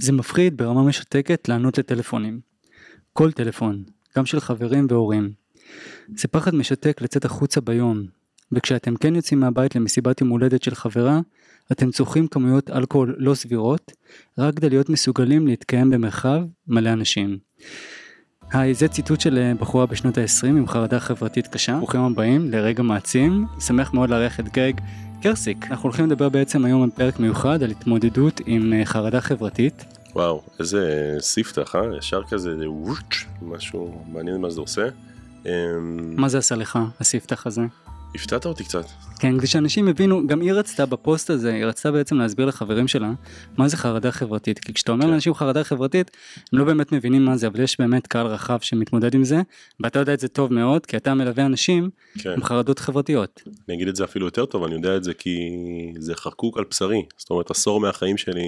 זה מפחיד ברמה משתקת לענות לטלפונים. כל טלפון, גם של חברים והורים. זה פחד משתק לצאת החוצה ביום, וכשאתם כן יוצאים מהבית למסיבת יום הולדת של חברה, אתם צורכים כמויות אלכוהול לא סבירות, רק כדי להיות מסוגלים להתקיים במרחב מלא אנשים. היי, זה ציטוט של אה, בחורה בשנות ה-20 עם חרדה חברתית קשה. ברוכים הבאים לרגע מעצים, שמח מאוד לארח את גרג קרסיק. אנחנו הולכים לדבר בעצם היום על פרק מיוחד על התמודדות עם אה, חרדה חברתית. וואו, איזה ספתח, אה? ישר כזה ווץ', משהו מעניין מה זה עושה. אמ, מה זה עשה לך, הספתח הזה? הפתעת אותי קצת. כן, כדי שאנשים יבינו, גם היא רצתה בפוסט הזה, היא רצתה בעצם להסביר לחברים שלה מה זה חרדה חברתית. כי כשאתה אומר כן. לאנשים חרדה חברתית, הם לא באמת מבינים מה זה, אבל יש באמת קהל רחב שמתמודד עם זה, ואתה יודע את זה טוב מאוד, כי אתה מלווה אנשים כן. עם חרדות חברתיות. אני אגיד את זה אפילו יותר טוב, אני יודע את זה כי זה חקוק על בשרי. זאת אומרת, עשור מהחיים שלי,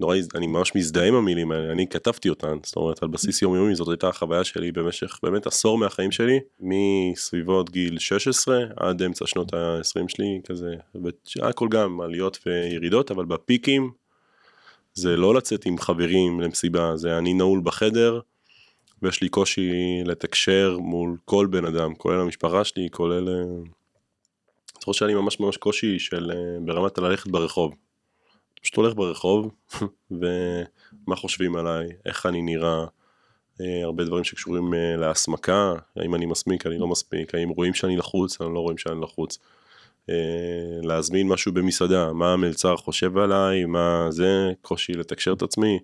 נורא, אני ממש מזדהה עם המילים האלה, אני כתבתי אותן, זאת אומרת, על בסיס יומיומי, זאת הייתה החוויה שלי במשך באמת עשור מהחיים שלי, מסביבות גיל 16 עד אמצע שנות ה-20 שלי, כזה, הכל גם עליות וירידות, אבל בפיקים, זה לא לצאת עם חברים למסיבה, זה אני נעול בחדר, ויש לי קושי לתקשר מול כל בן אדם, כולל המשפחה שלי, כולל... אני זוכר שהיה לי ממש ממש קושי של אה, ברמת ללכת ברחוב. פשוט הולך ברחוב, ומה חושבים עליי, איך אני נראה, אה, הרבה דברים שקשורים אה, להסמקה, האם אני מסמיק, אני לא מסמיק, האם רואים שאני לחוץ, אני לא רואים שאני לחוץ. אה, להזמין משהו במסעדה, מה המלצר חושב עליי, מה זה, קושי לתקשר את עצמי.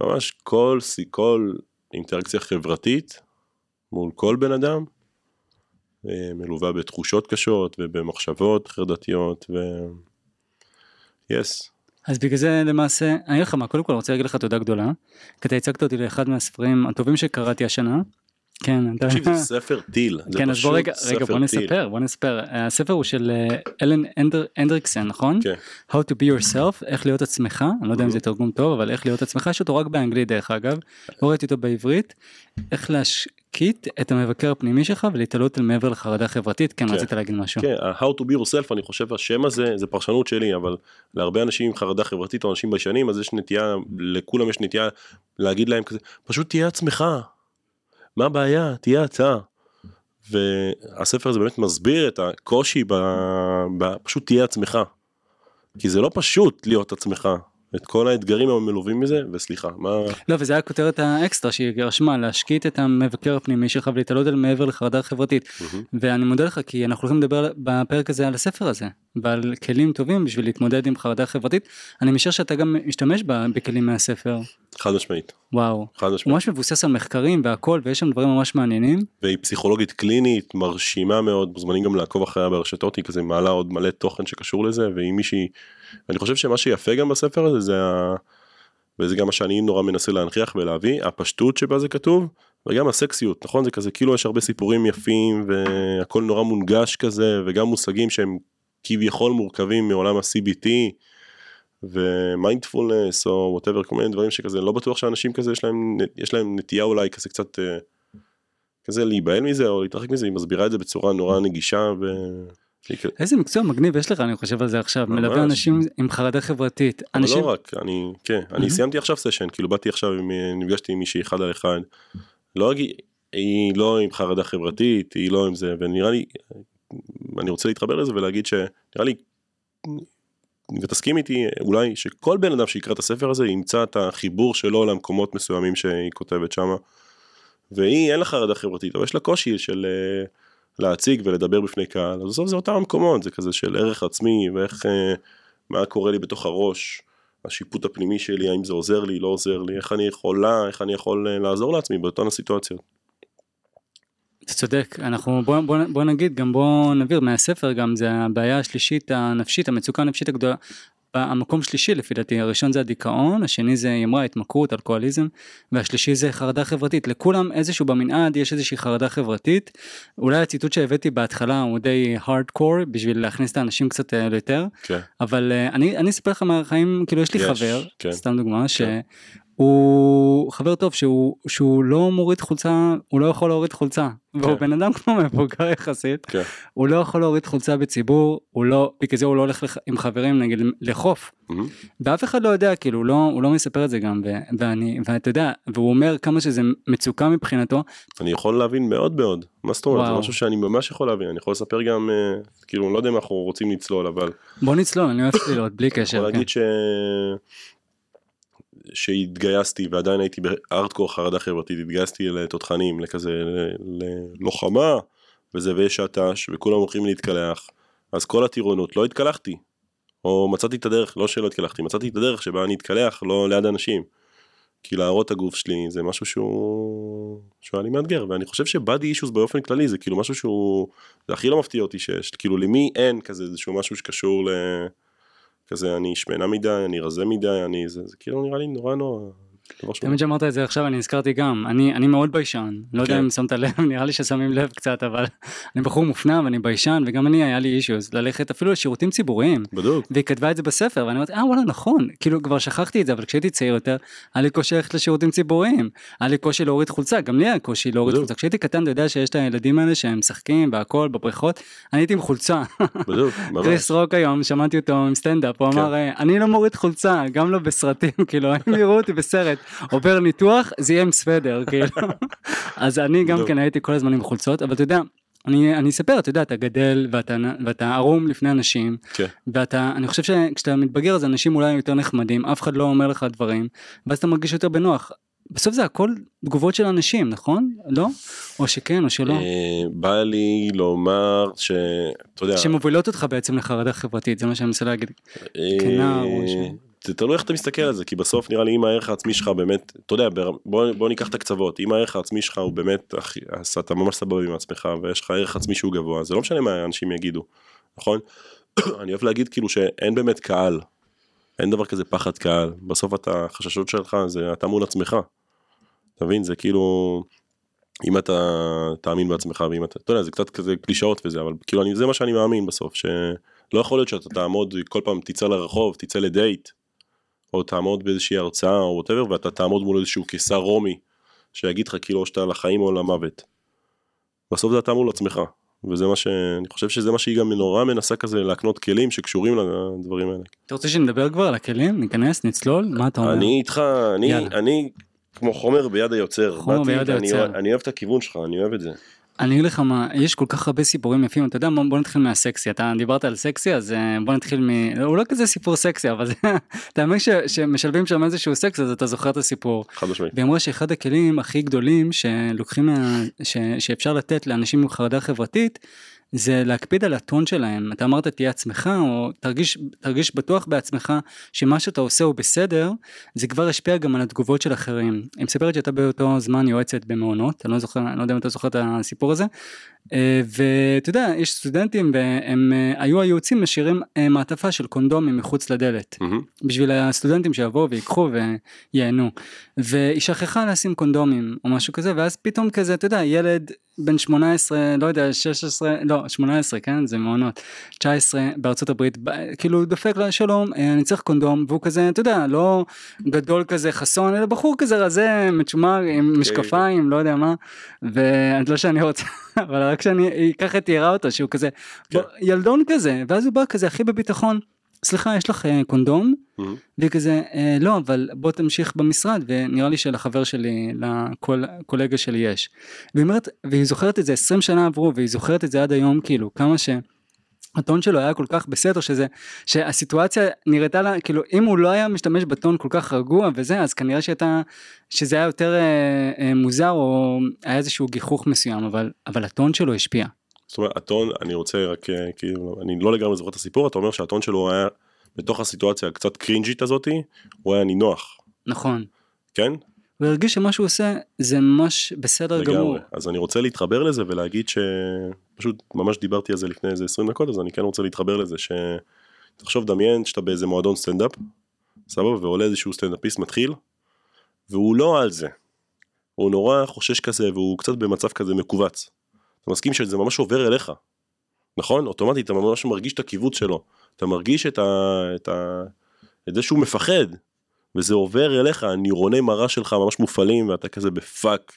ממש כל, כל אינטראקציה חברתית מול כל בן אדם, מלווה בתחושות קשות ובמחשבות חרדתיות ו... יס, אז בגלל זה למעשה, אני אגיד לך מה, קודם כל רוצה להגיד לך תודה גדולה, כי אתה הצגת אותי לאחד מהספרים הטובים שקראתי השנה. כן, אתה... תקשיב זה ספר טיל, זה כן, אז בוא רגע, רגע בוא טיל. נספר, בוא נספר. הספר הוא של אה, אלן אנדר- הנדריקסן, נכון? כן, How to be yourself, איך להיות עצמך, אני לא יודע אם זה תרגום טוב, אבל איך להיות עצמך, יש אותו רק באנגלית דרך אגב, לא ראיתי אותו בעברית, איך להשקיט את המבקר הפנימי שלך ולהתעלות אל מעבר לחרדה חברתית, כן, כן. רצית להגיד משהו. כן, ה-How to be yourself, אני חושב השם הזה, זה פרשנות שלי, אבל להרבה אנשים עם חרדה חברתית או אנשים ביישנים, אז יש נטייה, לכולם יש נטייה להגיד להם כזה, פשוט תהיה עצמך, מה הבעיה, תהיה אתה. והספר הזה באמת מסביר את הקושי ב... ב... פשוט תהיה עצמך. כי זה לא פשוט להיות עצמך, את כל האתגרים המלווים מזה, וסליחה, מה... לא, וזה היה כותרת האקסטרה שהיא רשמה, להשקיט את המבקר הפנימי שלך ולהתעלות אל מעבר לחרדה חברתית. מהמם. ואני מודה לך כי אנחנו הולכים לדבר בפרק הזה על הספר הזה ועל כלים טובים בשביל להתמודד עם חרדה חברתית. אני משער שאתה גם משתמש בכלים מהספר. חד משמעית, וואו. חד הוא משמעית. ממש מבוסס על מחקרים והכל ויש שם דברים ממש מעניינים. והיא פסיכולוגית קלינית מרשימה מאוד מוזמנים גם לעקוב אחריה ברשתות היא כזה מעלה עוד מלא תוכן שקשור לזה והיא מישהי אני חושב שמה שיפה גם בספר הזה זה ה... וזה גם מה שאני נורא מנסה להנכיח ולהביא הפשטות שבה זה כתוב וגם הסקסיות נכון? זה כזה כאילו יש הרבה סיפורים יפים והכל נורא מונגש כזה וגם מושגים שהם כביכול מורכבים מעולם ה-CBT ומיינדפולנס או whatever כל מיני דברים שכזה לא בטוח שאנשים כזה יש להם יש להם נטייה אולי כזה קצת אה, כזה להיבהל מזה או להתרחק מזה היא מסבירה את זה בצורה נורא נגישה ו... איזה מקצוע מגניב יש לך אני חושב על זה עכשיו. מלווה אנשים עם חרדה חברתית. אבל אנשים לא רק אני כן אני סיימתי עכשיו סשן כאילו באתי עכשיו עם, נפגשתי עם מישהי אחד על אחד לא היא לא עם חרדה חברתית היא לא עם זה ונראה לי אני רוצה להתחבר לזה ולהגיד שנראה לי ותסכים איתי אולי שכל בן אדם שיקרא את הספר הזה ימצא את החיבור שלו למקומות מסוימים שהיא כותבת שמה והיא אין לה חרדה חברתית אבל יש לה קושי של אה, להציג ולדבר בפני קהל אז בסוף זה אותם המקומות זה כזה של ערך עצמי ואיך אה, מה קורה לי בתוך הראש השיפוט הפנימי שלי האם זה עוזר לי לא עוזר לי איך אני יכולה איך אני יכול אה, לעזור לעצמי באותן הסיטואציות. אתה צודק אנחנו בוא, בוא, בוא נגיד גם בוא נבהיר מהספר גם זה הבעיה השלישית הנפשית המצוקה הנפשית הגדולה. המקום שלישי לפי דעתי הראשון זה הדיכאון השני זה היא אמרה התמכרות אלכוהוליזם והשלישי זה חרדה חברתית לכולם איזשהו במנעד יש איזושהי חרדה חברתית אולי הציטוט שהבאתי בהתחלה הוא די הארדקור בשביל להכניס את האנשים קצת אה, יותר כן. אבל אה, אני אני אספר לך מהחיים כאילו יש לי יש, חבר כן. סתם דוגמה ש... כן. הוא חבר טוב שהוא, שהוא לא מוריד חולצה, הוא לא יכול להוריד חולצה. והוא כן. בן אדם כמו מבוגר יחסית, כן. הוא לא יכול להוריד חולצה בציבור, הוא לא, בגלל זה הוא לא הולך לח- עם חברים נגיד לחוף. ואף אחד לא יודע, כאילו, לא, הוא לא מספר את זה גם, ו, ואני, ואתה יודע, והוא אומר כמה שזה מצוקה מבחינתו, אני יכול להבין מאוד מאוד, מה זאת אומרת, זה. משהו שאני ממש יכול להבין, אני יכול לספר גם, אה, כאילו, לא יודע אם אנחנו רוצים לצלול, אבל בוא נצלול, אני אוהב צלילות, בלי אני קשר. יכול כן. להגיד ש... שהתגייסתי ועדיין הייתי בארדקור חרדה חברתית, התגייסתי לתותחנים, לכזה, ללוחמה, וזה ויש עט"ש, וכולם הולכים להתקלח, אז כל הטירונות, לא התקלחתי, או מצאתי את הדרך, לא שלא התקלחתי, מצאתי את הדרך שבה אני אתקלח, לא ליד אנשים. כי להראות את הגוף שלי זה משהו שהוא שהוא היה לי מאתגר ואני חושב ש body issues באופן כללי זה כאילו משהו שהוא זה הכי לא מפתיע אותי שיש כאילו למי אין כזה איזשהו משהו שקשור ל... כזה אני שמנה מדי אני רזה מדי אני זה, זה כאילו נראה לי נורא נורא. תמיד שאמרת את זה עכשיו אני נזכרתי גם, אני, אני מאוד ביישן, לא יודע כן. אם שמת לב, נראה לי ששמים לב קצת, אבל אני בחור מופנם ואני ביישן, וגם אני היה לי אישיוז, ללכת אפילו לשירותים ציבוריים. בדיוק. והיא כתבה את זה בספר ואני אמרתי אה וואלה נכון כאילו כבר שכחתי את זה אבל כשהייתי צעיר יותר היה לי קושי ללכת לשירותים ציבוריים היה לי קושי להוריד חולצה גם לי היה קושי להוריד. חולצה כשהייתי קטן אתה יודע שיש את הילדים האלה שהם משחקים והכל בבריכות אני הייתי עם חולצה בדיוק. קריס רוק היום שמעתי אותו עם סטנדאפ הוא כן. אמר "אה, אני לא מוריד חולצה גם לא בסרטים כאילו אם יראו אותי בסרט עובר ניתוח זה יהיה עם סוודר כאילו אז אני גם בדיוק. כן הייתי כל הזמן עם חולצות אבל אתה יודע. אני, אני אספר, אתה יודע, אתה גדל ואתה, ואתה ערום לפני אנשים, כן. ואתה, אני חושב שכשאתה מתבגר אז אנשים אולי יותר נחמדים, אף אחד לא אומר לך דברים, ואז אתה מרגיש יותר בנוח. בסוף זה הכל תגובות של אנשים, נכון? לא? או שכן או שלא. אה, בא לי לומר שאתה יודע. שמובילות אותך בעצם לחרדה חברתית, זה מה שאני מנסה להגיד. אה, כנער או ש- זה תלוי איך אתה מסתכל על זה כי בסוף נראה לי אם הערך העצמי שלך באמת אתה יודע בוא, בוא ניקח את הקצוות אם הערך העצמי שלך הוא באמת אז אתה ממש סבבה עם עצמך ויש לך ערך עצמי שהוא גבוה זה לא משנה מה אנשים יגידו נכון אני אוהב להגיד כאילו שאין באמת קהל אין דבר כזה פחד קהל בסוף אתה החששות שלך זה אתה מול עצמך. אתה מבין זה כאילו אם אתה תאמין בעצמך ואם אתה אתה יודע זה קצת כזה קלישאות וזה אבל כאילו אני, זה מה שאני מאמין בסוף שלא יכול להיות שאתה תעמוד כל פעם תצא לרחוב תצא לדייט או תעמוד באיזושהי הרצאה או ווטאבר ואתה תעמוד מול איזשהו קיסר רומי שיגיד לך כאילו או שאתה לחיים או למוות. בסוף זה אתה מול עצמך וזה מה שאני חושב שזה מה שהיא גם נורא מנסה כזה להקנות כלים שקשורים לדברים האלה. אתה רוצה שנדבר כבר על הכלים? ניכנס, נצלול? מה אתה אומר? אני איתך אני יאללה. אני כמו חומר ביד היוצר. חומר באתי, ביד אני היוצר. אוהב- אני אוהב את הכיוון שלך אני אוהב את זה. אני אגיד לך מה, יש כל כך הרבה סיפורים יפים, אתה יודע, בוא, נתחיל מהסקסי, אתה דיברת על סקסי, אז אה, בוא נתחיל מ... הוא לא כזה סיפור סקסי, אבל זה, אתה ש- שמשלבים שם איזשהו סקס, אז אתה זוכר את הסיפור. חד משמעית. והיא אמרה שאחד הכלים הכי גדולים שלוקחים, מה, ש, שאפשר לתת לאנשים עם חרדה חברתית, זה להקפיד על הטון שלהם. אתה אמרת תהיה עצמך, או תרגיש, תרגיש בטוח בעצמך שמה שאתה עושה הוא בסדר, זה כבר ישפיע גם על התגובות של אחרים. היא מספרת שהייתה באותו זמן יועצת במעונות, אני לא זוכר, אני לא יודע אם אתה זוכר את הסיפור הזה. אה, ואתה יודע, יש סטודנטים והם אה, היו היועצים משאירים אה, מעטפה של קונדומים מחוץ לדלת. מהמם. בשביל הסטודנטים שיבואו ויקחו וייהנו. והיא שכחה לשים קונדומים או משהו כזה ואז פתאום כזה אתה יודע ילד בן 18 לא יודע 16 לא 18 כן זה מעונות 19 בארצות הברית כאילו דופק לה שלום אני צריך קונדום והוא כזה אתה יודע לא גדול כזה חסון אלא בחור כזה רזה מצ'ומר עם משקפיים לא יודע מה ולא שאני רוצה אבל רק שאני ככה תיארה אותו שהוא כזה כן. ילדון כזה ואז הוא בא כזה הכי בביטחון סליחה יש לך אה, קונדום מהמם. והיא כזה אה, לא אבל בוא תמשיך במשרד ונראה לי שלחבר שלי לקולגה שלי יש. והיא אומרת והיא זוכרת את זה 20 שנה עברו והיא זוכרת את זה עד היום כאילו כמה ש... הטון שלו היה כל כך בסדר שזה שהסיטואציה נראתה לה כאילו אם הוא לא היה משתמש בטון כל כך רגוע וזה אז כנראה שהייתה שזה היה יותר אה, אה, מוזר או היה איזשהו גיחוך מסוים אבל אבל הטון שלו השפיע. זאת אומרת הטון אני רוצה רק אה, כאילו אני לא לגמרי זוכר את הסיפור אתה אומר שהטון שלו היה בתוך הסיטואציה הקצת קרינג'ית הזאתי הוא היה נינוח נכון. כן הוא הרגיש שמה שהוא עושה זה ממש בסדר גמור. לגמרי אז אני רוצה להתחבר לזה ולהגיד שפשוט ממש דיברתי על זה לפני איזה 20 דקות אז אני כן רוצה להתחבר לזה שתחשוב דמיין שאתה באיזה מועדון סטנדאפ סבבה? ועולה איזשהו סטנדאפיסט מתחיל והוא לא על זה. הוא נורא חושש כזה והוא קצת במצב כזה מכווץ. אתה מסכים שזה ממש עובר אליך נכון? אוטומטית אתה ממש מרגיש את הקיבוץ שלו. אתה מרגיש את, ה, את, ה, את זה שהוא מפחד וזה עובר אליך, הנירוני מראה שלך ממש מופעלים, ואתה כזה בפאק,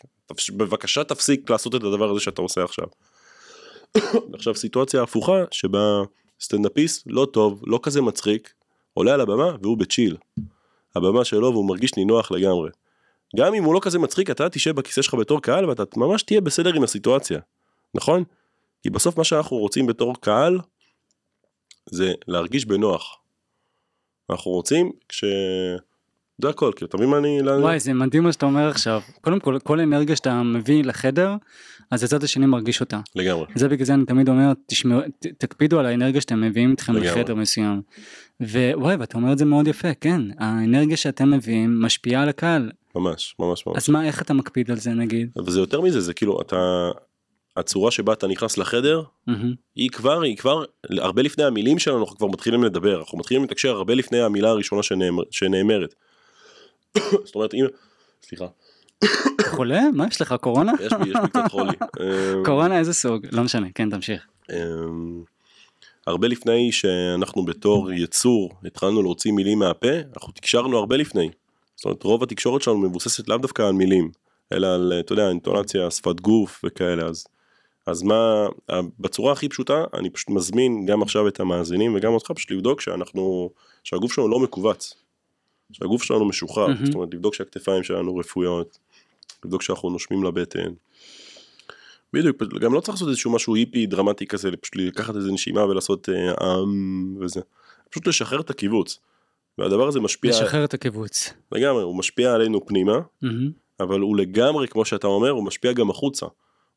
בבקשה תפסיק לעשות את הדבר הזה שאתה עושה עכשיו. עכשיו סיטואציה הפוכה, שבה סטנדאפיסט לא טוב, לא כזה מצחיק, עולה על הבמה והוא בצ'יל. הבמה שלו והוא מרגיש נינוח לגמרי. גם אם הוא לא כזה מצחיק, אתה תשב בכיסא שלך בתור קהל ואתה ממש תהיה בסדר עם הסיטואציה, נכון? כי בסוף מה שאנחנו רוצים בתור קהל, זה להרגיש בנוח. אנחנו רוצים כש... זה הכל, כאילו, אתה מבין מה אני... וואי זה מדהים מה שאתה אומר עכשיו. קודם כל כל אנרגיה שאתה מביא לחדר אז הצד השני מרגיש אותה. לגמרי. זה בגלל זה אני תמיד אומר תשמעו תקפידו על האנרגיה שאתם מביאים איתכם לגמרי. לחדר מסוים. ווואי ואתה אומר את זה מאוד יפה כן האנרגיה שאתם מביאים משפיעה על הקהל ממש, ממש ממש. אז מה איך אתה מקפיד על זה נגיד. וזה יותר מזה, זה כאילו, אתה... הצורה שבה אתה נכנס לחדר, מהמם. היא כבר, היא כבר, הרבה לפני המילים שלנו, אנחנו כבר מתחילים לדבר, אנחנו מתחילים לתקשר הרבה לפני המילה הראשונה שנאמר, שנאמרת. זאת אומרת, אם... סליחה, חולה מה יש לך קורונה יש לי, יש לי קצת חולי. קורונה איזה סוג לא משנה כן תמשיך. אמ, הרבה לפני שאנחנו בתור יצור התחלנו להוציא מילים מהפה, אנחנו תקשרנו הרבה לפני. זאת אומרת, רוב התקשורת שלנו מבוססת לאו דווקא על מילים, אלא על, אתה יודע, אינטונציה, שפת גוף וכאלה, אז, אז מה, בצורה הכי פשוטה, אני פשוט מזמין גם עכשיו את המאזינים וגם אותך פשוט לבדוק שאנחנו, שהגוף שלנו לא מכווץ, שהגוף שלנו משוחרר, מהמם. זאת אומרת, לבדוק שהכתפיים שלנו רפויות, לבדוק שאנחנו נושמים לבטן. בדיוק, גם לא צריך לעשות איזשהו משהו היפי דרמטי כזה, פשוט לקחת איזה נשימה ולעשות אה, אמ וזה. פשוט לשחרר את הקיבוץ. והדבר הזה משפיע, לשחרר את הקיבוץ. לגמרי, הוא משפיע עלינו פנימה, מהמם. אבל הוא לגמרי, כמו שאתה אומר, הוא משפיע גם החוצה.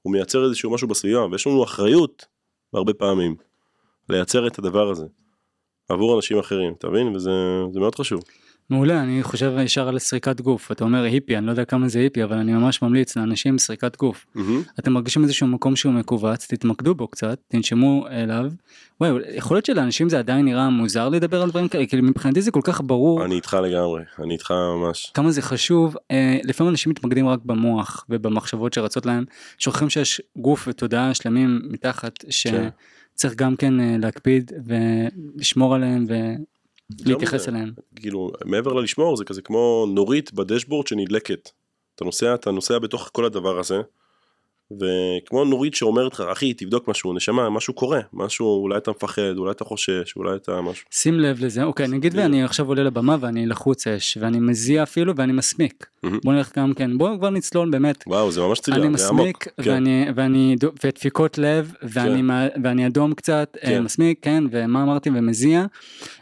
הוא מייצר איזשהו משהו בסביבה, ויש לנו אחריות, הרבה פעמים, לייצר את הדבר הזה. עבור אנשים אחרים, אתה מבין? וזה זה מאוד חשוב. מעולה אני חושב ישר על סריקת גוף אתה אומר היפי אני לא יודע כמה זה היפי אבל אני ממש ממליץ לאנשים סריקת גוף מהמם. אתם מרגישים איזשהו מקום שהוא מכווץ תתמקדו בו קצת תנשמו אליו. וואי יכול להיות שלאנשים זה עדיין נראה מוזר לדבר על דברים כאלה כאילו מבחינתי זה כל כך ברור אני איתך לגמרי, אני איתך ממש. כמה זה חשוב אה, לפעמים אנשים מתמקדים רק במוח ובמחשבות שרצות להם שוכחים שיש גוף ותודעה שלמים מתחת כן. שצריך גם כן אה, להקפיד ולשמור עליהם ולהתייחס זה. אליהם. כאילו מעבר ללשמור זה כזה כמו נורית בדשבורד שנדלקת. אתה נוסע אתה נוסע בתוך כל הדבר הזה. וכמו נורית שאומרת לך אחי תבדוק משהו נשמה משהו קורה משהו אולי אתה מפחד אולי אתה חושש אולי אתה משהו. שים לב לזה אוקיי נגיד. ואני עכשיו עולה לבמה ואני לחוץ אש ואני מזיע אפילו ואני מסמיק. בוא נלך גם כן בוא כבר נצלול באמת וואו זה ממש צלילה. אני. מסמיק כן. ואני ואני ודפיקות לב ואני כן. ואני אדום קצת אה, כן. מסמיק כן ומה אמרתי ומזיע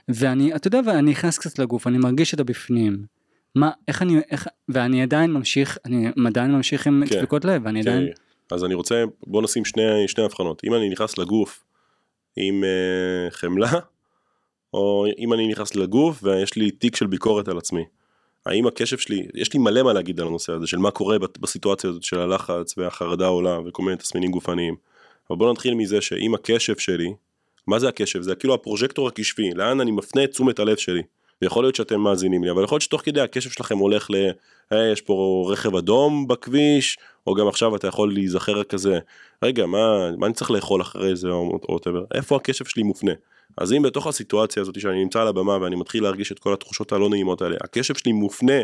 ואני אתה יודע ואני נכנס קצת לגוף אני מרגיש את הבפנים. מה איך אני איך ואני עדיין ממשיך אני עדיין ממשיך עם כן. דפיקות לב ואני עדיין כן, אז אני רוצה בוא נשים שני שני הבחנות אם אני נכנס לגוף עם אה, חמלה או אם אני נכנס לגוף ויש לי תיק של ביקורת על עצמי. האם הקשב שלי יש לי מלא מה להגיד על הנושא הזה של מה קורה בסיטואציה הזאת של הלחץ והחרדה עולה וכל מיני תסמינים גופניים. אבל בוא נתחיל מזה שאם הקשב שלי מה זה הקשב זה כאילו הפרוז'קטור הקשבי לאן אני מפנה את תשומת הלב שלי. ויכול להיות שאתם מאזינים לי אבל יכול להיות שתוך כדי הקשב שלכם הולך ל... "היי, יש פה רכב אדום בכביש או גם עכשיו אתה יכול להיזכר כזה רגע מה, מה אני צריך לאכול אחרי זה או whatever איפה הקשב שלי מופנה. אז אם בתוך הסיטואציה הזאת שאני נמצא על הבמה ואני מתחיל להרגיש את כל התחושות הלא נעימות האלה הקשב שלי מופנה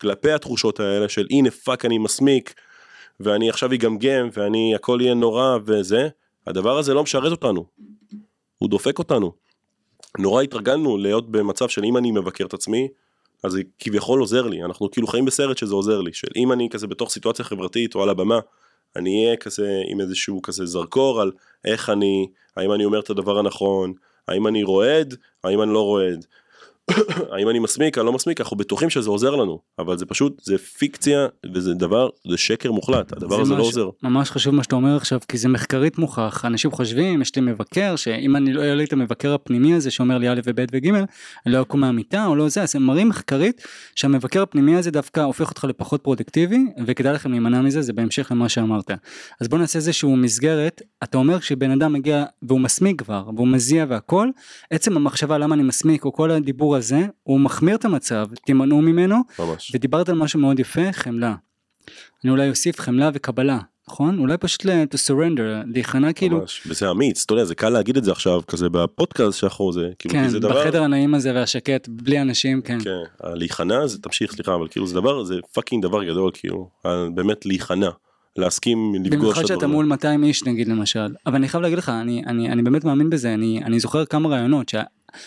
כלפי התחושות האלה של הנה fuck אני מסמיק ואני עכשיו אגמגם ואני הכל יהיה נורא וזה הדבר הזה לא משרת אותנו הוא דופק אותנו. נורא התרגלנו להיות במצב של אם אני מבקר את עצמי אז זה כביכול עוזר לי. אנחנו כאילו חיים בסרט שזה עוזר לי של אם אני כזה בתוך סיטואציה חברתית או על הבמה אני אהיה כזה עם איזשהו כזה זרקור על איך אני האם אני אומר את הדבר הנכון האם אני רועד האם אני לא רועד האם אני מסמיק אני לא מסמיק אנחנו בטוחים שזה עוזר לנו אבל זה פשוט זה פיקציה וזה דבר זה שקר מוחלט הדבר הזה לא עוזר. ממש חשוב מה שאתה אומר עכשיו כי זה מחקרית מוכח. אנשים חושבים יש לי מבקר שאם אני לא לי את המבקר הפנימי הזה שאומר לי א' וב' וג' אני לא אקום מהמיטה או לא זה אז הם מראים מחקרית שהמבקר הפנימי הזה דווקא הופך אותך לפחות פרודקטיבי וכדאי לכם להימנע מזה זה בהמשך למה שאמרת. אז בוא נעשה איזשהו מסגרת. אתה אומר כשבן אדם מגיע והוא מסמיק כבר והוא מזיע והכל עצם המחשבה למה אני מסמיק או כל הדיבור הזה הוא מחמיר את המצב תימנעו ממנו ממש ודיברת על משהו מאוד יפה חמלה. אני אולי אוסיף חמלה וקבלה נכון? אולי פשוט to surrender, להיכנע כאילו, ממש, וזה אמיץ, אתה יודע, זה קל להגיד את זה עכשיו, כזה בפודקאסט שאנחנו זה, כאילו, כן, זה דבר, בחדר הנעים הזה והשקט, בלי אנשים, כן. כן, להיכנע זה, תמשיך, סליחה, אבל כאילו זה דבר, זה fucking דבר גדול, כאילו, באמת להיכנע, להסכים לפגוש במיוחד את שאתה הדברים. מול 200 איש נגיד למשל, אבל אני חייב להגיד לך, אני, אני, אני באמת מאמין בזה, אני, אני זוכר כמה ראיונות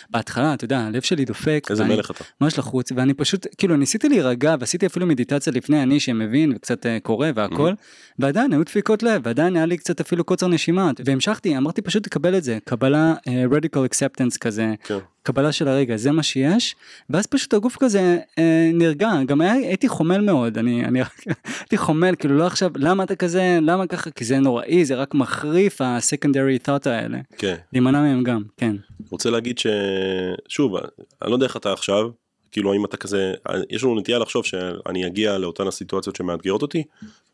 שבהתחלה, אתה יודע, הלב שלי דופק, איזה ואני מלך אתה. ממש לחוץ, ואני פשוט, כאילו ניסיתי להירגע ועשיתי אפילו מדיטציה לפני אני שמבין וקצת אה, קורא והכל, ועדיין היו דפיקות לב, ועדיין היה לי קצת אפילו קוצר נשימה, והמשכתי, אמרתי פשוט תקבל את זה, קבלה, אה, radical acceptance כזה, כן. קבלה של הרגע, זה מה שיש, ואז פשוט הגוף כזה אה, נרגע, גם היה, הייתי חומל מאוד, אני, אני הייתי חומל, כאילו לא עכשיו, למה אתה כזה, למה ככה, כי זה נוראי, זה רק מחריף ה-secondary thought האלה, כן. להימנע מהם גם, כן. רוצה להגיד ששוב אני לא יודע איך אתה עכשיו כאילו האם אתה כזה יש לנו נטייה לחשוב שאני אגיע לאותן הסיטואציות שמאתגרות אותי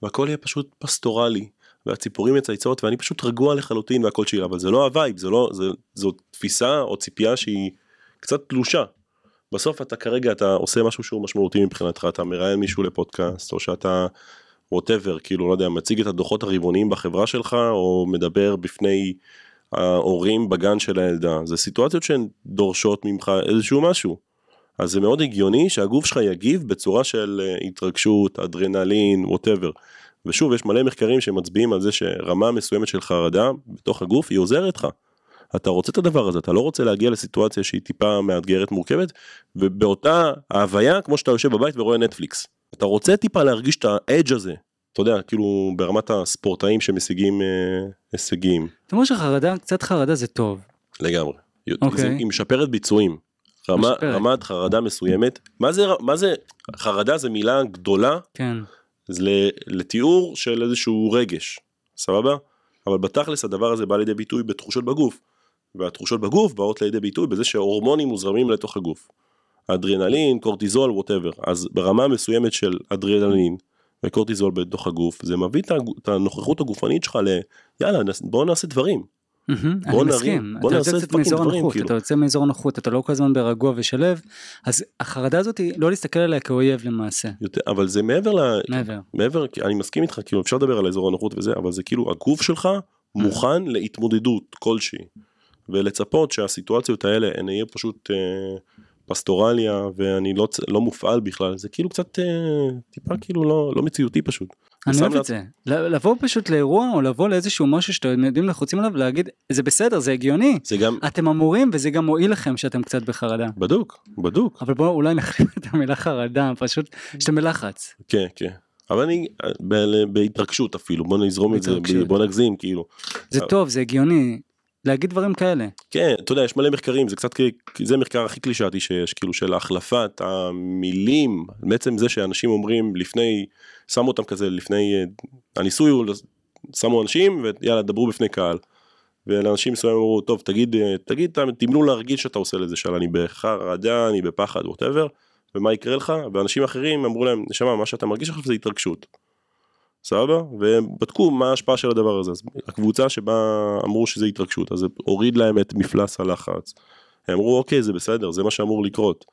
והכל יהיה פשוט פסטורלי והציפורים מצייצות ואני פשוט רגוע לחלוטין והכל שלי אבל זה לא ה vibe זה לא זה זו תפיסה או ציפייה שהיא קצת תלושה. בסוף אתה כרגע אתה עושה משהו שהוא משמעותי מבחינתך אתה מראיין מישהו לפודקאסט או שאתה whatever כאילו לא יודע מציג את הדוחות הרבעוניים בחברה שלך או מדבר בפני ההורים בגן של הילדה זה סיטואציות שהן דורשות ממך איזשהו משהו. אז זה מאוד הגיוני שהגוף שלך יגיב בצורה של אה, התרגשות, אדרנלין, ווטאבר. ושוב יש מלא מחקרים שמצביעים על זה שרמה מסוימת של חרדה בתוך הגוף היא עוזרת לך. אתה רוצה את הדבר הזה, אתה לא רוצה להגיע לסיטואציה שהיא טיפה מאתגרת מורכבת, ובאותה ההוויה כמו שאתה יושב בבית ורואה נטפליקס. אתה רוצה טיפה להרגיש את האדג' הזה, אתה יודע, כאילו ברמת הספורטאים שמשיגים אה, הישגים. אתה אומר שחרדה, קצת חרדה זה טוב, לגמרי. אוקיי. זה- היא משפרת ביצועים. רמה, משפרת. רמת חרדה מסוימת. מה זה, מה זה, חרדה זה מילה גדולה כן, לתיאור של איזשהו רגש, סבבה? אבל בתכלס הדבר הזה בא לידי ביטוי בתחושות בגוף. והתחושות בגוף באות לידי ביטוי בזה שהורמונים מוזרמים לתוך הגוף. אדרנלין, קורטיזול, ווטאבר. אז ברמה מסוימת של אדרנלין וקורטיזול בתוך הגוף, זה מביא את הנוכחות הגופנית שלך ל... יאללה, בוא נעשה דברים. בוא נרים, בוא אתה נעשה יוצא קצת fucking מאזור דברים, הנוחות, כאילו. אתה יוצא מאזור הנוחות, אתה לא כל הזמן ברגוע ושלב, אז החרדה הזאת היא לא להסתכל עליה כאויב למעשה, אבל זה מעבר ל... מעבר. מעבר, אני מסכים איתך, כאילו אפשר לדבר על אזור הנוחות וזה, אבל זה כאילו הגוף שלך מוכן להתמודדות כלשהי. ולצפות שהסיטואציות האלה הן יהיו פשוט אה, פסטורליה ואני לא, לא מופעל בכלל, זה כאילו קצת אה, טיפה כאילו לא, לא מציאותי פשוט. אני אוהב את זה, לבוא פשוט לאירוע או לבוא לאיזשהו משהו שאתם יודעים לחוצים עליו ולהגיד זה בסדר זה הגיוני, זה גם, אתם אמורים וזה גם מועיל לכם שאתם קצת בחרדה, בדוק, בדוק, אבל בואו אולי נחליף את המילה חרדה, פשוט שאתם בלחץ, כן, כן. אבל אני, אה, ב- בהתרגשות אפילו, בוא נזרום את זה. בוא נגזים כאילו. זה טוב זה הגיוני, להגיד דברים כאלה, כן, אתה יודע, יש מלא מחקרים, זה קצת, זה מחקר הכי קלישאתי שיש, כאילו של החלפת המילים, בעצם זה שאנשים אומרים לפני, שמו אותם כזה לפני, הניסוי הוא, שמו אנשים ויאללה דברו בפני קהל. ולאנשים מסוימים אמרו, טוב תגיד, תגיד, תמנו להרגיל שאתה עושה לזה, של אני בחרדה, אני בפחד, ווטאבר, ומה יקרה לך, ואנשים אחרים אמרו להם, נשמה, מה שאתה מרגיש עכשיו זה התרגשות. סבבה? והם בדקו מה ההשפעה של הדבר הזה. אז הקבוצה שבה אמרו שזה התרגשות, אז זה הוריד להם את מפלס הלחץ. הם אמרו, אוקיי, זה בסדר, זה מה שאמור לקרות.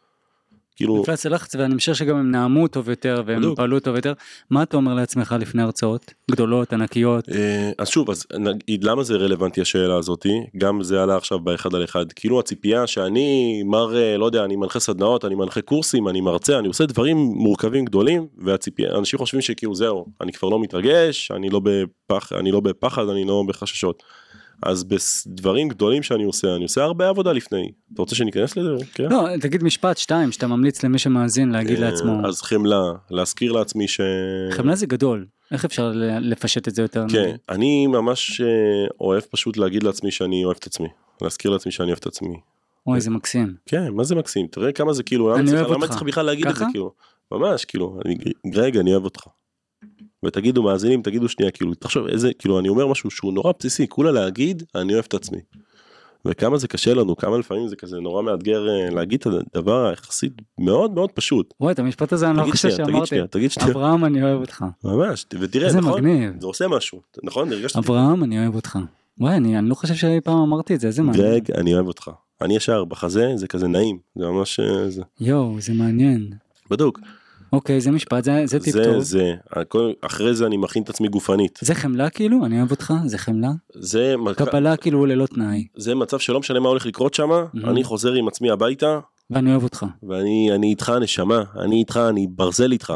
כאילו, מפלס הלחץ ואני משער שגם הם נאמו טוב יותר והם בדיוק. פעלו טוב יותר, מה אתה אומר לעצמך לפני הרצאות? גדולות ענקיות, אה, אז שוב, אז נגיד למה זה רלוונטי השאלה הזאתי, גם זה עלה עכשיו באחד על אחד, כאילו הציפייה שאני מר, לא יודע, אני מנחה סדנאות, אני מנחה קורסים, אני מרצה, אני עושה דברים מורכבים גדולים, והציפייה, אנשים חושבים שכאילו זהו, אני כבר לא מתרגש, אני לא בפח, אני לא בפחד, אני לא בחששות. אז בדברים גדולים שאני עושה, אני עושה הרבה עבודה לפני. אתה רוצה שניכנס לזה? כן. לא תגיד משפט שתיים שאתה ממליץ למי שמאזין להגיד אה, לעצמו, אז חמלה, להזכיר לעצמי ש... חמלה זה גדול, איך אפשר לפשט את זה יותר? כן? אני ממש אה, אוהב פשוט להגיד לעצמי שאני אוהב את עצמי. להזכיר לעצמי שאני אוהב את עצמי. אוי זה מקסים, כן, מה זה מקסים? תראה כמה זה כאילו, למה אני צריך- אוהב למה אותך. צריך בכלל להגיד את זה? כאילו? ממש, כאילו, אני, רגע, אני אוהב אותך. ותגידו מאזינים, תגידו שנייה, כאילו, תחשוב איזה, כאילו, אני אומר משהו שהוא נורא בסיסי, כולה להגיד, אני אוהב את עצמי. וכמה זה קשה לנו, כמה לפעמים זה כזה נורא מאתגר אה, להגיד את הדבר היחסית מאוד מאוד פשוט. וואי את המשפט הזה אני לא חושב שנייה, תגיד שאמרתי, שנייה, תגיד שנייה, אברהם אני אוהב אותך, ממש, ותראה, איזה נכון? מגניב, זה עושה משהו, נכון? אברהם אני אוהב אותך, וואי אני אני לא חושב שאי פעם אמרתי את זה, איזה מעניין, גרג, אני אוהב אותך. אני ישר בחזה, זה כזה נעים, זה ממש, אה, זה יואו זה מעניין, בדוק. אוקיי, זה משפט, זה, זה טיפ זה טוב. זה, הכל- אחרי זה אני מכין את עצמי גופנית. זה חמלה כאילו? אני אוהב אותך, זה חמלה? זה, קבלה כאילו ללא תנאי, זה מצב שלא משנה מה הולך לקרות שם, Mhm. אני חוזר עם עצמי הביתה, ואני אוהב אותך. ואני אני איתך נשמה, אני איתך, אני ברזל איתך.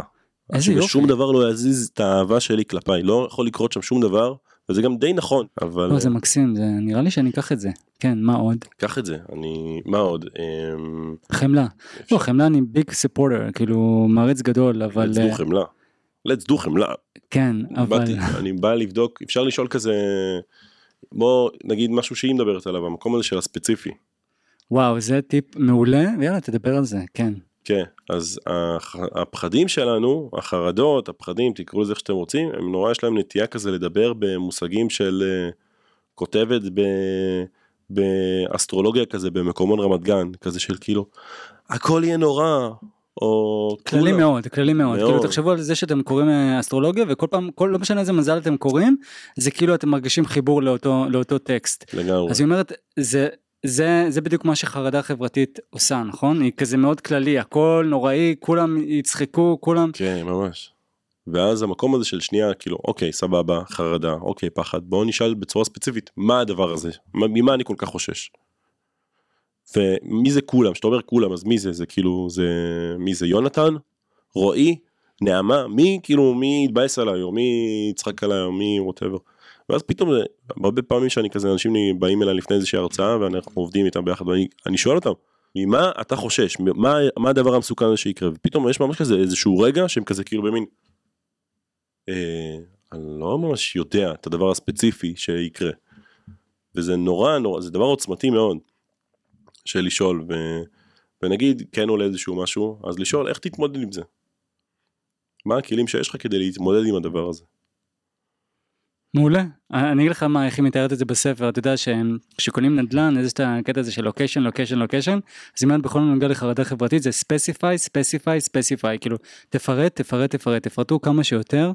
איזה יופי. שום דבר לא יזיז את האהבה שלי כלפיי, לא יכול לקרות שם שום דבר, וזה גם די נכון, אבל לא, זה מקסים, זה נראה לי שאני אקח את זה. כן, מה עוד? קח את זה, אני, מה עוד? אמ, חמלה. לא, חמלה אני ביג ספורטר, כאילו מעריץ גדול, אבל... let's אה, חמלה. let's do חמלה. כן, אבל... באתי, אני בא לבדוק, אפשר לשאול כזה, בוא נגיד משהו שהיא מדברת עליו, המקום הזה של הספציפי. וואו, זה טיפ מעולה, ויאללה, תדבר על זה, כן. כן, אז הפחדים שלנו, החרדות, הפחדים, תקראו לזה איך שאתם רוצים, הם נורא יש להם נטייה כזה לדבר במושגים של אה, כותבת ב... באסטרולוגיה כזה במקומון רמת גן, כזה של כאילו, הכל יהיה נורא, או... כללי כולם- מאוד, כללי מאוד. מאוד. כאילו תחשבו על זה שאתם קוראים אה, אסטרולוגיה, וכל פעם, כל, לא משנה איזה מזל אתם קוראים, זה כאילו אתם מרגישים חיבור לאותו, לאותו טקסט. לגמרי. אז היא אומרת, זה, זה, זה בדיוק מה שחרדה חברתית עושה, נכון? היא כזה מאוד כללי, הכל נוראי, כולם יצחקו, כולם... כן, ממש. ואז המקום הזה של שנייה, כאילו, אוקיי, סבבה, חרדה, אוקיי, פחד, בואו נשאל בצורה ספציפית, מה הדבר הזה? מה- ממה אני כל כך חושש? ומי זה כולם? כשאתה אומר כולם, אז מי זה? זה כאילו, זה... מי זה? יונתן? רועי? נעמה? מי כאילו, מי יתבאס עליי, או מי יצחק עליי, או מי ווטאבר. ואז פתאום, זה- הרבה פעמים שאני כזה, אנשים באים אליי לפני איזושהי הרצאה, ואנחנו עובדים איתם ביחד, ואני אני שואל אותם, ממה אתה חושש? מה, מה הדבר המסוכן הזה שיקרה? ופתאום יש ממש כזה איזשהו רגע שהם כזה כאילו במין, אה, אני לא ממש יודע את הדבר הספציפי שיקרה. וזה נורא נורא, זה דבר עוצמתי מאוד של לשאול, ו, ונגיד כן עולה איזשהו משהו, אז לשאול איך תתמודד עם זה. מה הכלים שיש לך כדי להתמודד עם הדבר הזה. מעולה. אני אגיד לך מה, איך היא מתארת את זה בספר, אתה יודע שכשקונים נדל"ן, יש את הקטע הזה של לוקיישן, לוקיישן, לוקיישן, אז אם אומרת בכל הנוגע לחרדה חברתית זה ספציפיי, ספציפיי, ספציפיי, כאילו תפרט, תפרט, תפרט, תפרטו כמה שיותר.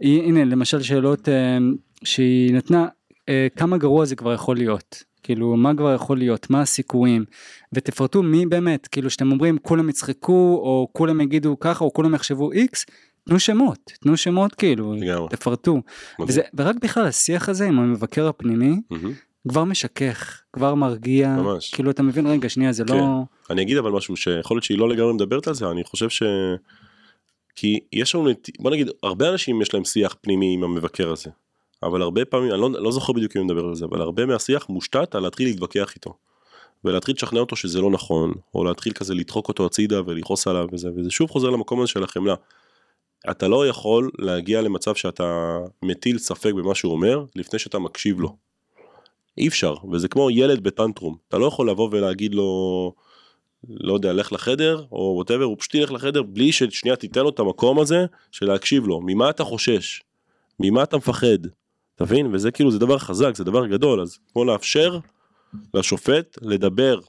הנה למשל שאלות אה, שהיא נתנה, אה, כמה גרוע זה כבר יכול להיות. כאילו מה כבר יכול להיות, מה הסיכויים, ותפרטו מי באמת, כאילו שאתם אומרים כולם יצחקו, או כולם יגידו ככה, או כולם יחשבו איקס, תנו שמות, תנו שמות כאילו, לגמרי. תפרטו. וזה, ורק בכלל השיח הזה עם המבקר הפנימי מהמם. כבר משכך, כבר מרגיע, ממש. כאילו אתה מבין רגע שנייה זה כן. לא, אני אגיד אבל משהו שיכול להיות שהיא לא לגמרי מדברת על זה, אני חושב ש... כי יש לנו, בוא נגיד, הרבה אנשים יש להם שיח פנימי עם המבקר הזה. אבל הרבה פעמים, אני לא, לא זוכר בדיוק אם היא מדברת על זה, אבל הרבה מהשיח מושתת על להתחיל להתווכח איתו. ולהתחיל לשכנע אותו שזה לא נכון, או להתחיל כזה לדחוק אותו הצידה ולכעוס עליו וזה, וזה שוב חוזר למקום הזה של החמלה. אתה לא יכול להגיע למצב שאתה מטיל ספק במה שהוא אומר, לפני שאתה מקשיב לו. אי אפשר, וזה כמו ילד בטנטרום, אתה לא יכול לבוא ולהגיד לו, לא יודע, לך לחדר, או ווטאבר, הוא פשוט ילך לחדר בלי ששנייה תיתן לו את המקום הזה של להקשיב לו, ממה אתה חושש? ממה אתה מפחד? אתה מבין? וזה כאילו, זה דבר חזק, זה דבר גדול, אז כמו לאפשר לשופט לדבר.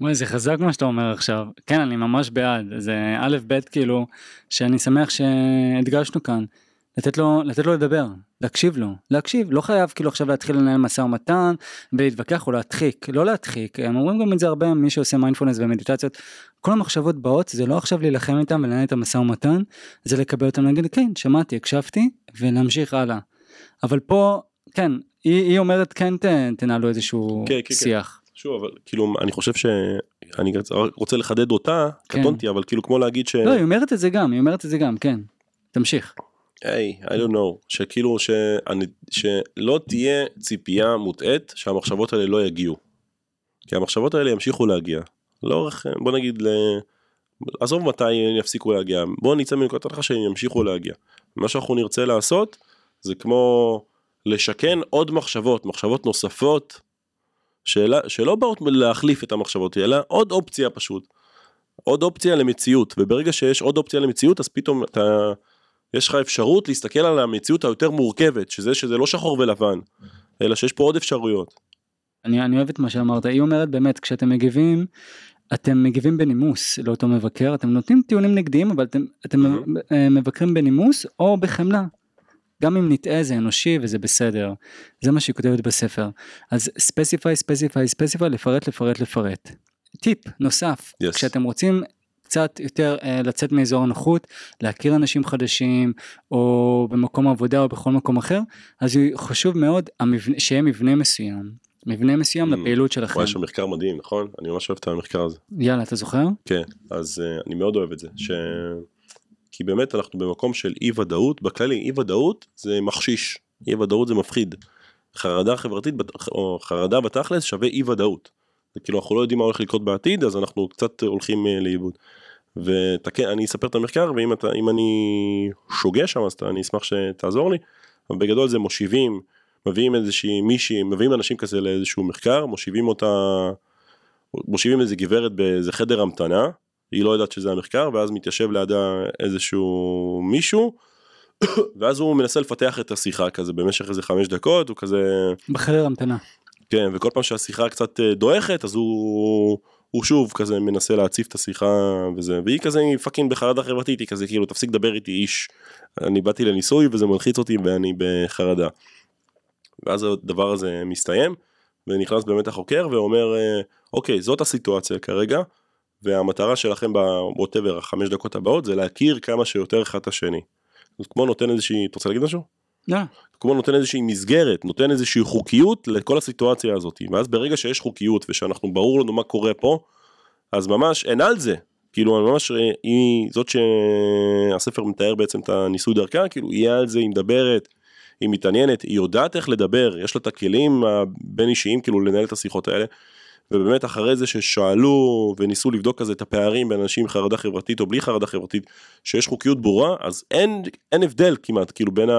וואי, זה חזק מה שאתה אומר עכשיו, כן אני ממש בעד, זה א' ב' כאילו, שאני שמח שהדגשנו כאן, לתת לו, לתת לו לדבר, להקשיב לו, להקשיב, לא חייב כאילו עכשיו להתחיל לנהל משא ומתן ולהתווכח או להדחיק, לא להדחיק, הם אומרים גם את זה הרבה מי שעושה מיינדפולנס ומדיטציות, כל המחשבות באות זה לא עכשיו להילחם איתם ולנהל את המשא ומתן, זה לקבל אותם להגיד כן שמעתי הקשבתי ולהמשיך הלאה, אבל פה כן היא, היא אומרת כן ת, תנהלו איזשהו כן, כן, כן. שוב, אבל כאילו, אני חושב שאני רוצה לחדד אותה, כן. קטונתי, אבל כאילו כמו להגיד ש... לא, היא אומרת את זה גם, היא אומרת את זה גם, כן. תמשיך. היי, I don't know, שכאילו שאני, שלא תהיה ציפייה מוטעית שהמחשבות האלה לא יגיעו. כי המחשבות האלה ימשיכו להגיע. לאורך, בוא נגיד, ל... עזוב מתי הם יפסיקו להגיע, בוא נצא מנקודת הנחה שהם ימשיכו להגיע. מה שאנחנו נרצה לעשות זה כמו לשכן עוד מחשבות, מחשבות נוספות, שאלה, שלא באות להחליף את המחשבות, אלא עוד אופציה פשוט. עוד אופציה למציאות, וברגע שיש עוד אופציה למציאות אז פתאום אתה... יש לך אפשרות להסתכל על המציאות היותר מורכבת, שזה שזה לא שחור ולבן, אלא שיש פה עוד אפשרויות. אני, אני אוהב את מה שאמרת, היא אומרת באמת, כשאתם מגיבים, אתם מגיבים בנימוס לאותו מבקר, אתם נותנים טיעונים נגדיים, אבל אתם, אתם Mhm. אה, מבקרים בנימוס או בחמלה. גם אם נטעה זה אנושי וזה בסדר, זה מה שהיא כותבת בספר. אז ספציפיי, ספציפיי, ספציפיי, לפרט, לפרט, לפרט. טיפ נוסף, Yes. כשאתם רוצים קצת יותר אה, לצאת מאזור הנוחות, להכיר אנשים חדשים, או במקום עבודה או בכל מקום אחר, אז חשוב מאוד המבנה, שיהיה מבנה מסוים, מבנה מסוים Mm. לפעילות שלכם. יש שם מחקר מדהים, נכון? אני ממש אוהב את המחקר הזה. יאללה, אתה זוכר? כן, אז uh, אני מאוד אוהב את זה, ש... כי באמת אנחנו במקום של אי ודאות, בכללי אי ודאות זה מחשיש, אי ודאות זה מפחיד. חרדה חברתית או חרדה בתכלס שווה אי ודאות. זה כאילו אנחנו לא יודעים מה הולך לקרות בעתיד אז אנחנו קצת הולכים uh, לאיבוד. ותקן, אני אספר את המחקר ואם אתה, אני שוגה שם אז אני אשמח שתעזור לי. אבל בגדול זה מושיבים, מביאים איזושהי מישהי, מביאים אנשים כזה לאיזשהו מחקר, מושיבים אותה, מושיבים איזה גברת באיזה חדר המתנה, היא לא יודעת שזה המחקר, ואז מתיישב לידה איזשהו מישהו, ואז הוא מנסה לפתח את השיחה כזה במשך איזה חמש דקות, הוא כזה, בחדר המתנה. כן, וכל פעם שהשיחה קצת אה, דועכת, אז הוא, הוא שוב כזה מנסה להציף את השיחה וזה, והיא כזה היא fucking בחרדה חברתית, היא כזה כאילו תפסיק לדבר איתי איש, אני באתי לניסוי וזה מלחיץ אותי ואני בחרדה. ואז הדבר הזה מסתיים, ונכנס באמת החוקר ואומר, אה, אוקיי, זאת הסיטואציה כרגע, והמטרה שלכם ב whatever החמש דקות הבאות זה להכיר כמה שיותר אחד את השני. זה כמו נותן איזושהי, אתה רוצה להגיד משהו? לא, כמו נותן איזושהי מסגרת, נותן איזושהי חוקיות לכל הסיטואציה הזאת. ואז ברגע שיש חוקיות ושאנחנו ברור לנו מה קורה פה, אז ממש אין על זה. כאילו ממש אה, היא זאת שהספר מתאר בעצם את הניסוי דרכה, כאילו היא על זה, היא מדברת, היא מתעניינת, היא יודעת איך לדבר, יש לה את הכלים הבין אישיים כאילו לנהל את השיחות האלה. ובאמת אחרי זה ששאלו וניסו לבדוק כזה את הפערים בין אנשים עם חרדה חברתית או בלי חרדה חברתית, שיש חוקיות ברורה, אז אין, אין הבדל כמעט, כאילו בין, ה,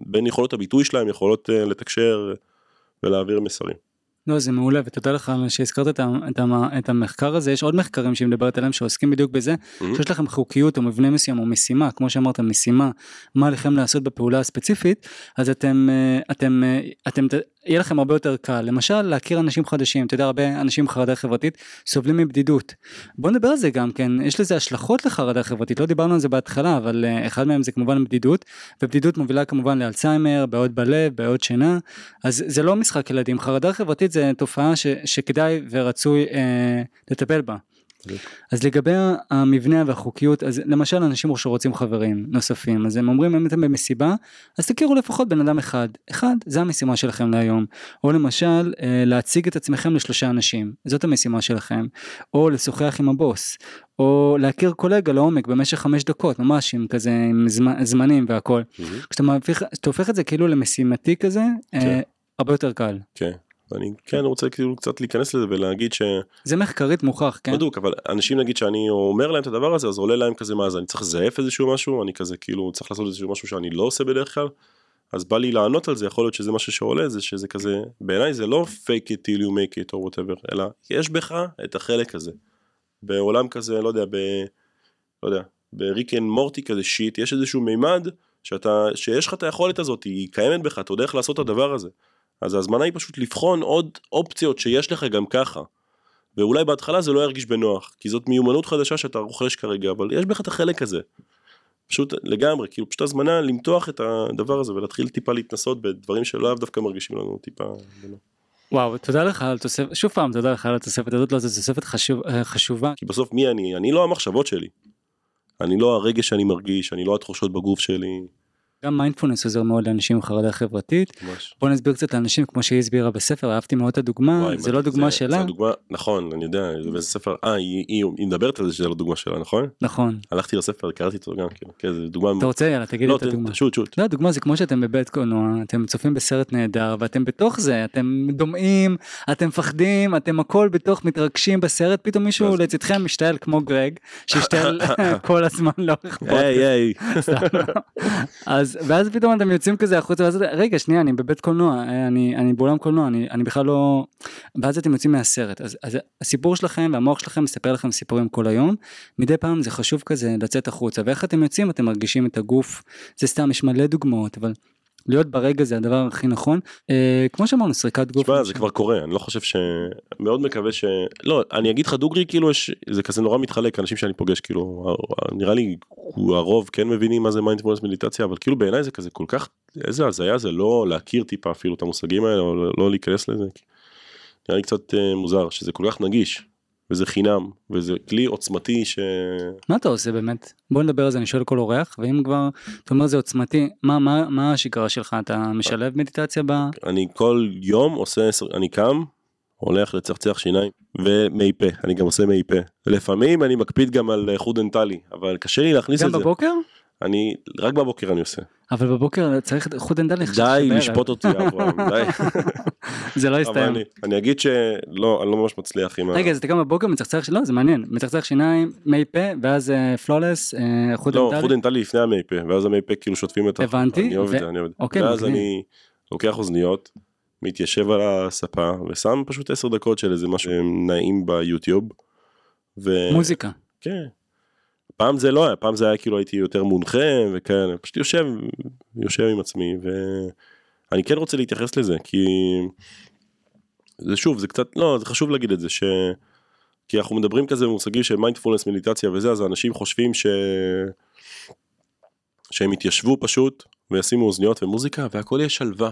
בין יכולות הביטוי שלהם, יכולות uh, לתקשר ולהעביר מסרים. לא, זה מעולה, ותודה לך שהזכרת את, את, את המחקר הזה, יש עוד מחקרים שהיא מדברת עליהם שעוסקים בדיוק בזה, Mhm. שיש לכם חוקיות או מבנה מסוים או משימה, כמו שאמרת, משימה, מה עליכם לעשות בפעולה הספציפית, אז אתם, אה, אתם, אה, אתם, ת- יהיה לכם הרבה יותר קל, למשל להכיר אנשים חדשים, אתה יודע, הרבה אנשים עם חרדה חברתית סובלים מבדידות. בוא נדבר על זה גם כן, יש לזה השלכות לחרדה חברתית, לא דיברנו על זה בהתחלה, אבל אה, אחד מהם זה כמובן בדידות, ובדידות מובילה כמובן לאלצהיימר, בעיות בלב, בעיות שינה, אז זה לא משחק ילדים, חרדה חברתית זה תופעה ש, שכדאי ורצוי אה, לטפל בה. אז לגבי המבנה והחוקיות, אז למשל אנשים שרוצים חברים נוספים, אז הם אומרים אם אתם במסיבה, אז תכירו לפחות בן אדם אחד, אחד זה המשימה שלכם להיום, או למשל אה, להציג את עצמכם לשלושה אנשים, זאת המשימה שלכם, או לשוחח עם הבוס, או להכיר קולגה לעומק במשך חמש דקות, ממש עם כזה, עם זמ, זמנים והכל. Mhm. כשאתה הופך, כשאתה הופך את זה כאילו למשימתי כזה, אה, כן. הרבה יותר קל. כן, ואני כן רוצה כאילו קצת להיכנס לזה ולהגיד ש... זה מחקרית מוכח, כן? בדוק, אבל אנשים נגיד שאני אומר להם את הדבר הזה, אז עולה להם כזה מה זה, אני צריך לזייף איזשהו משהו, אני כזה כאילו צריך לעשות איזשהו משהו שאני לא עושה בדרך כלל, אז בא לי לענות על זה, יכול להיות שזה משהו שעולה, זה שזה כזה, בעיניי זה לא fake it till you make it or whatever, אלא יש בך את החלק הזה. בעולם כזה, לא יודע, ב... לא יודע, בריק and מורטי כזה shit, יש איזשהו מימד שאתה, שיש לך את היכולת הזאת, היא קיימת בך, אתה יודע איך לעשות את הדבר הזה. אז ההזמנה היא פשוט לבחון עוד אופציות שיש לך גם ככה. ואולי בהתחלה זה לא ירגיש בנוח, כי זאת מיומנות חדשה שאתה רוכש כרגע, אבל יש בך את החלק הזה. פשוט לגמרי, כאילו פשוט הזמנה למתוח את הדבר הזה ולהתחיל טיפה להתנסות בדברים שלאו דווקא מרגישים לנו טיפה. וואו, תודה לך על התוספת, שוב פעם תודה לך על התוספת הזאת, לא, זו תוספת חשוב, אה, חשובה. כי בסוף מי אני? אני לא המחשבות שלי. אני לא הרגש שאני מרגיש, אני לא התחושות בגוף שלי. גם מיינדפולנס עוזר מאוד לאנשים עם חרדה חברתית. ממש. בוא נסביר קצת לאנשים כמו שהיא הסבירה בספר, אהבתי מאוד את הדוגמה, וואי, זה לא דוגמה זה שלה, הדוגמה, נכון, אני יודע, זה באיזה ספר, אה, היא, היא, היא מדברת על זה שזה לא דוגמה שלה, נכון? נכון. הלכתי לספר, קראתי אותו גם, כאילו, כן, זה דוגמה... אתה רוצה יאללה תגיד לא, את הדוגמה. שוט, שוט. לא, הדוגמה זה כמו שאתם בבית קולנוע, אתם צופים בסרט נהדר ואתם בתוך זה, אתם דומעים, אתם מפחדים, אתם הכל בתוך מתרגשים בסרט, פתאום מישהו לצדכם משתעל כמו גרג, שהשתעל כל הזמן לאורך פודקאסט. היי, היי. אז ואז פתאום אתם יוצאים כזה החוצה ואז רגע שנייה אני בבית קולנוע אה, אני אני באולם קולנוע אני אני בכלל לא ואז אתם יוצאים מהסרט אז, אז הסיפור שלכם והמוח שלכם מספר לכם סיפורים כל היום מדי פעם זה חשוב כזה לצאת החוצה ואיך אתם יוצאים אתם מרגישים את הגוף זה סתם יש מלא דוגמאות אבל. להיות ברגע זה הדבר הכי נכון אה, כמו שאמרנו סריקת גוף. תשמע, זה. כבר קורה, אני לא חושב ש... מאוד מקווה ש... לא, אני אגיד לך דוגרי, כאילו, יש... זה כזה נורא מתחלק, אנשים שאני פוגש, כאילו, נראה לי, הרוב כן מבינים מה זה מיינדפולנס מדיטציה, אבל כאילו בעיניי זה כזה כל כך, איזה הזיה זה לא להכיר טיפה אפילו את המושגים האלה, או לא- לא להיכנס לזה. נראה לי קצת אה, מוזר, שזה כל כך נגיש. וזה חינם, וזה כלי עוצמתי ש... מה אתה עושה באמת? בוא נדבר על זה, אני שואל כל אורח, ואם כבר, אתה אומר זה עוצמתי, מה, מה, מה השגרה שלך? אתה משלב מדיטציה ב... אני כל יום עושה, עשר- אני קם, הולך לצחצח שיניים, ומי פה, אני גם עושה מי פה. לפעמים אני מקפיד גם על חוט דנטלי, אבל קשה לי להכניס גם את זה. בבוקר? אני, רק בבוקר אני עושה. אבל בבוקר צריך חוט דנטלי. חשבתי די. לשפוט אותי אברהם, די. זה לא יסתיים. אני, אגיד שלא, אני לא ממש מצליח עם ה... רגע, אז אתה קם בבוקר מצחצח, לא, זה מעניין, מצחצח שיניים, מי פה, ואז floss, חוט לא, דנטלי. חוט דנטלי לפני המי פה, ואז המי פה כאילו שוטפים את ה... הבנתי, אני אוהב את זה, אני אוהב את זה. אוקיי, ואז. אני לוקח אוזניות, מתיישב על הספה, ושם פשוט 10 דקות של איזה משהו נעים ביוטיוב. מוזיקה. כן. פעם זה לא היה, פעם זה היה כאילו הייתי יותר מונחה וכאלה, פשוט יושב, יושב עם עצמי ואני כן רוצה להתייחס לזה כי זה שוב זה קצת לא זה חשוב להגיד את זה ש... כי אנחנו מדברים כזה במושגים של מיינדפולנס מדיטציה וזה אז האנשים חושבים ש... שהם יתיישבו פשוט וישימו אוזניות ומוזיקה והכל יהיה שלווה.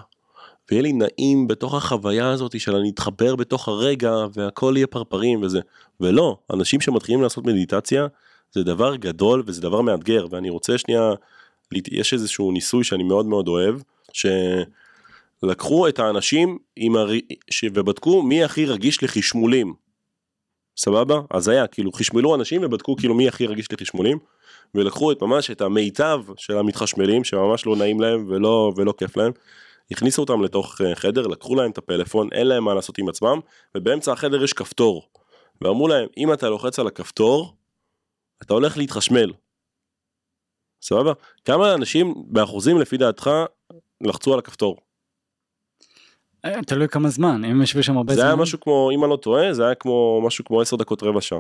ויהיה לי נעים בתוך החוויה הזאת של אני אתחבר בתוך הרגע והכל יהיה פרפרים וזה ולא אנשים שמתחילים לעשות מדיטציה זה דבר גדול וזה דבר מאתגר ואני רוצה שנייה יש איזשהו ניסוי שאני מאוד מאוד אוהב שלקחו את האנשים הר... ש... ובדקו מי הכי רגיש לחשמולים. סבבה? אז היה כאילו חשמלו אנשים ובדקו כאילו מי הכי רגיש לחשמולים ולקחו את ממש את המיטב של המתחשמלים שממש לא נעים להם ולא ולא כיף להם. הכניסו אותם לתוך אה, חדר לקחו להם את הפלאפון אין להם מה לעשות עם עצמם ובאמצע החדר יש כפתור. ואמרו להם אם אתה לוחץ על הכפתור אתה הולך להתחשמל. סבבה? כמה אנשים באחוזים לפי דעתך לחצו על הכפתור? אה, תלוי כמה זמן, אם ישבו שם הרבה זה זמן. היה משהו כמו אם אני לא טועה זה היה כמו משהו כמו 10 דקות רבע שעה.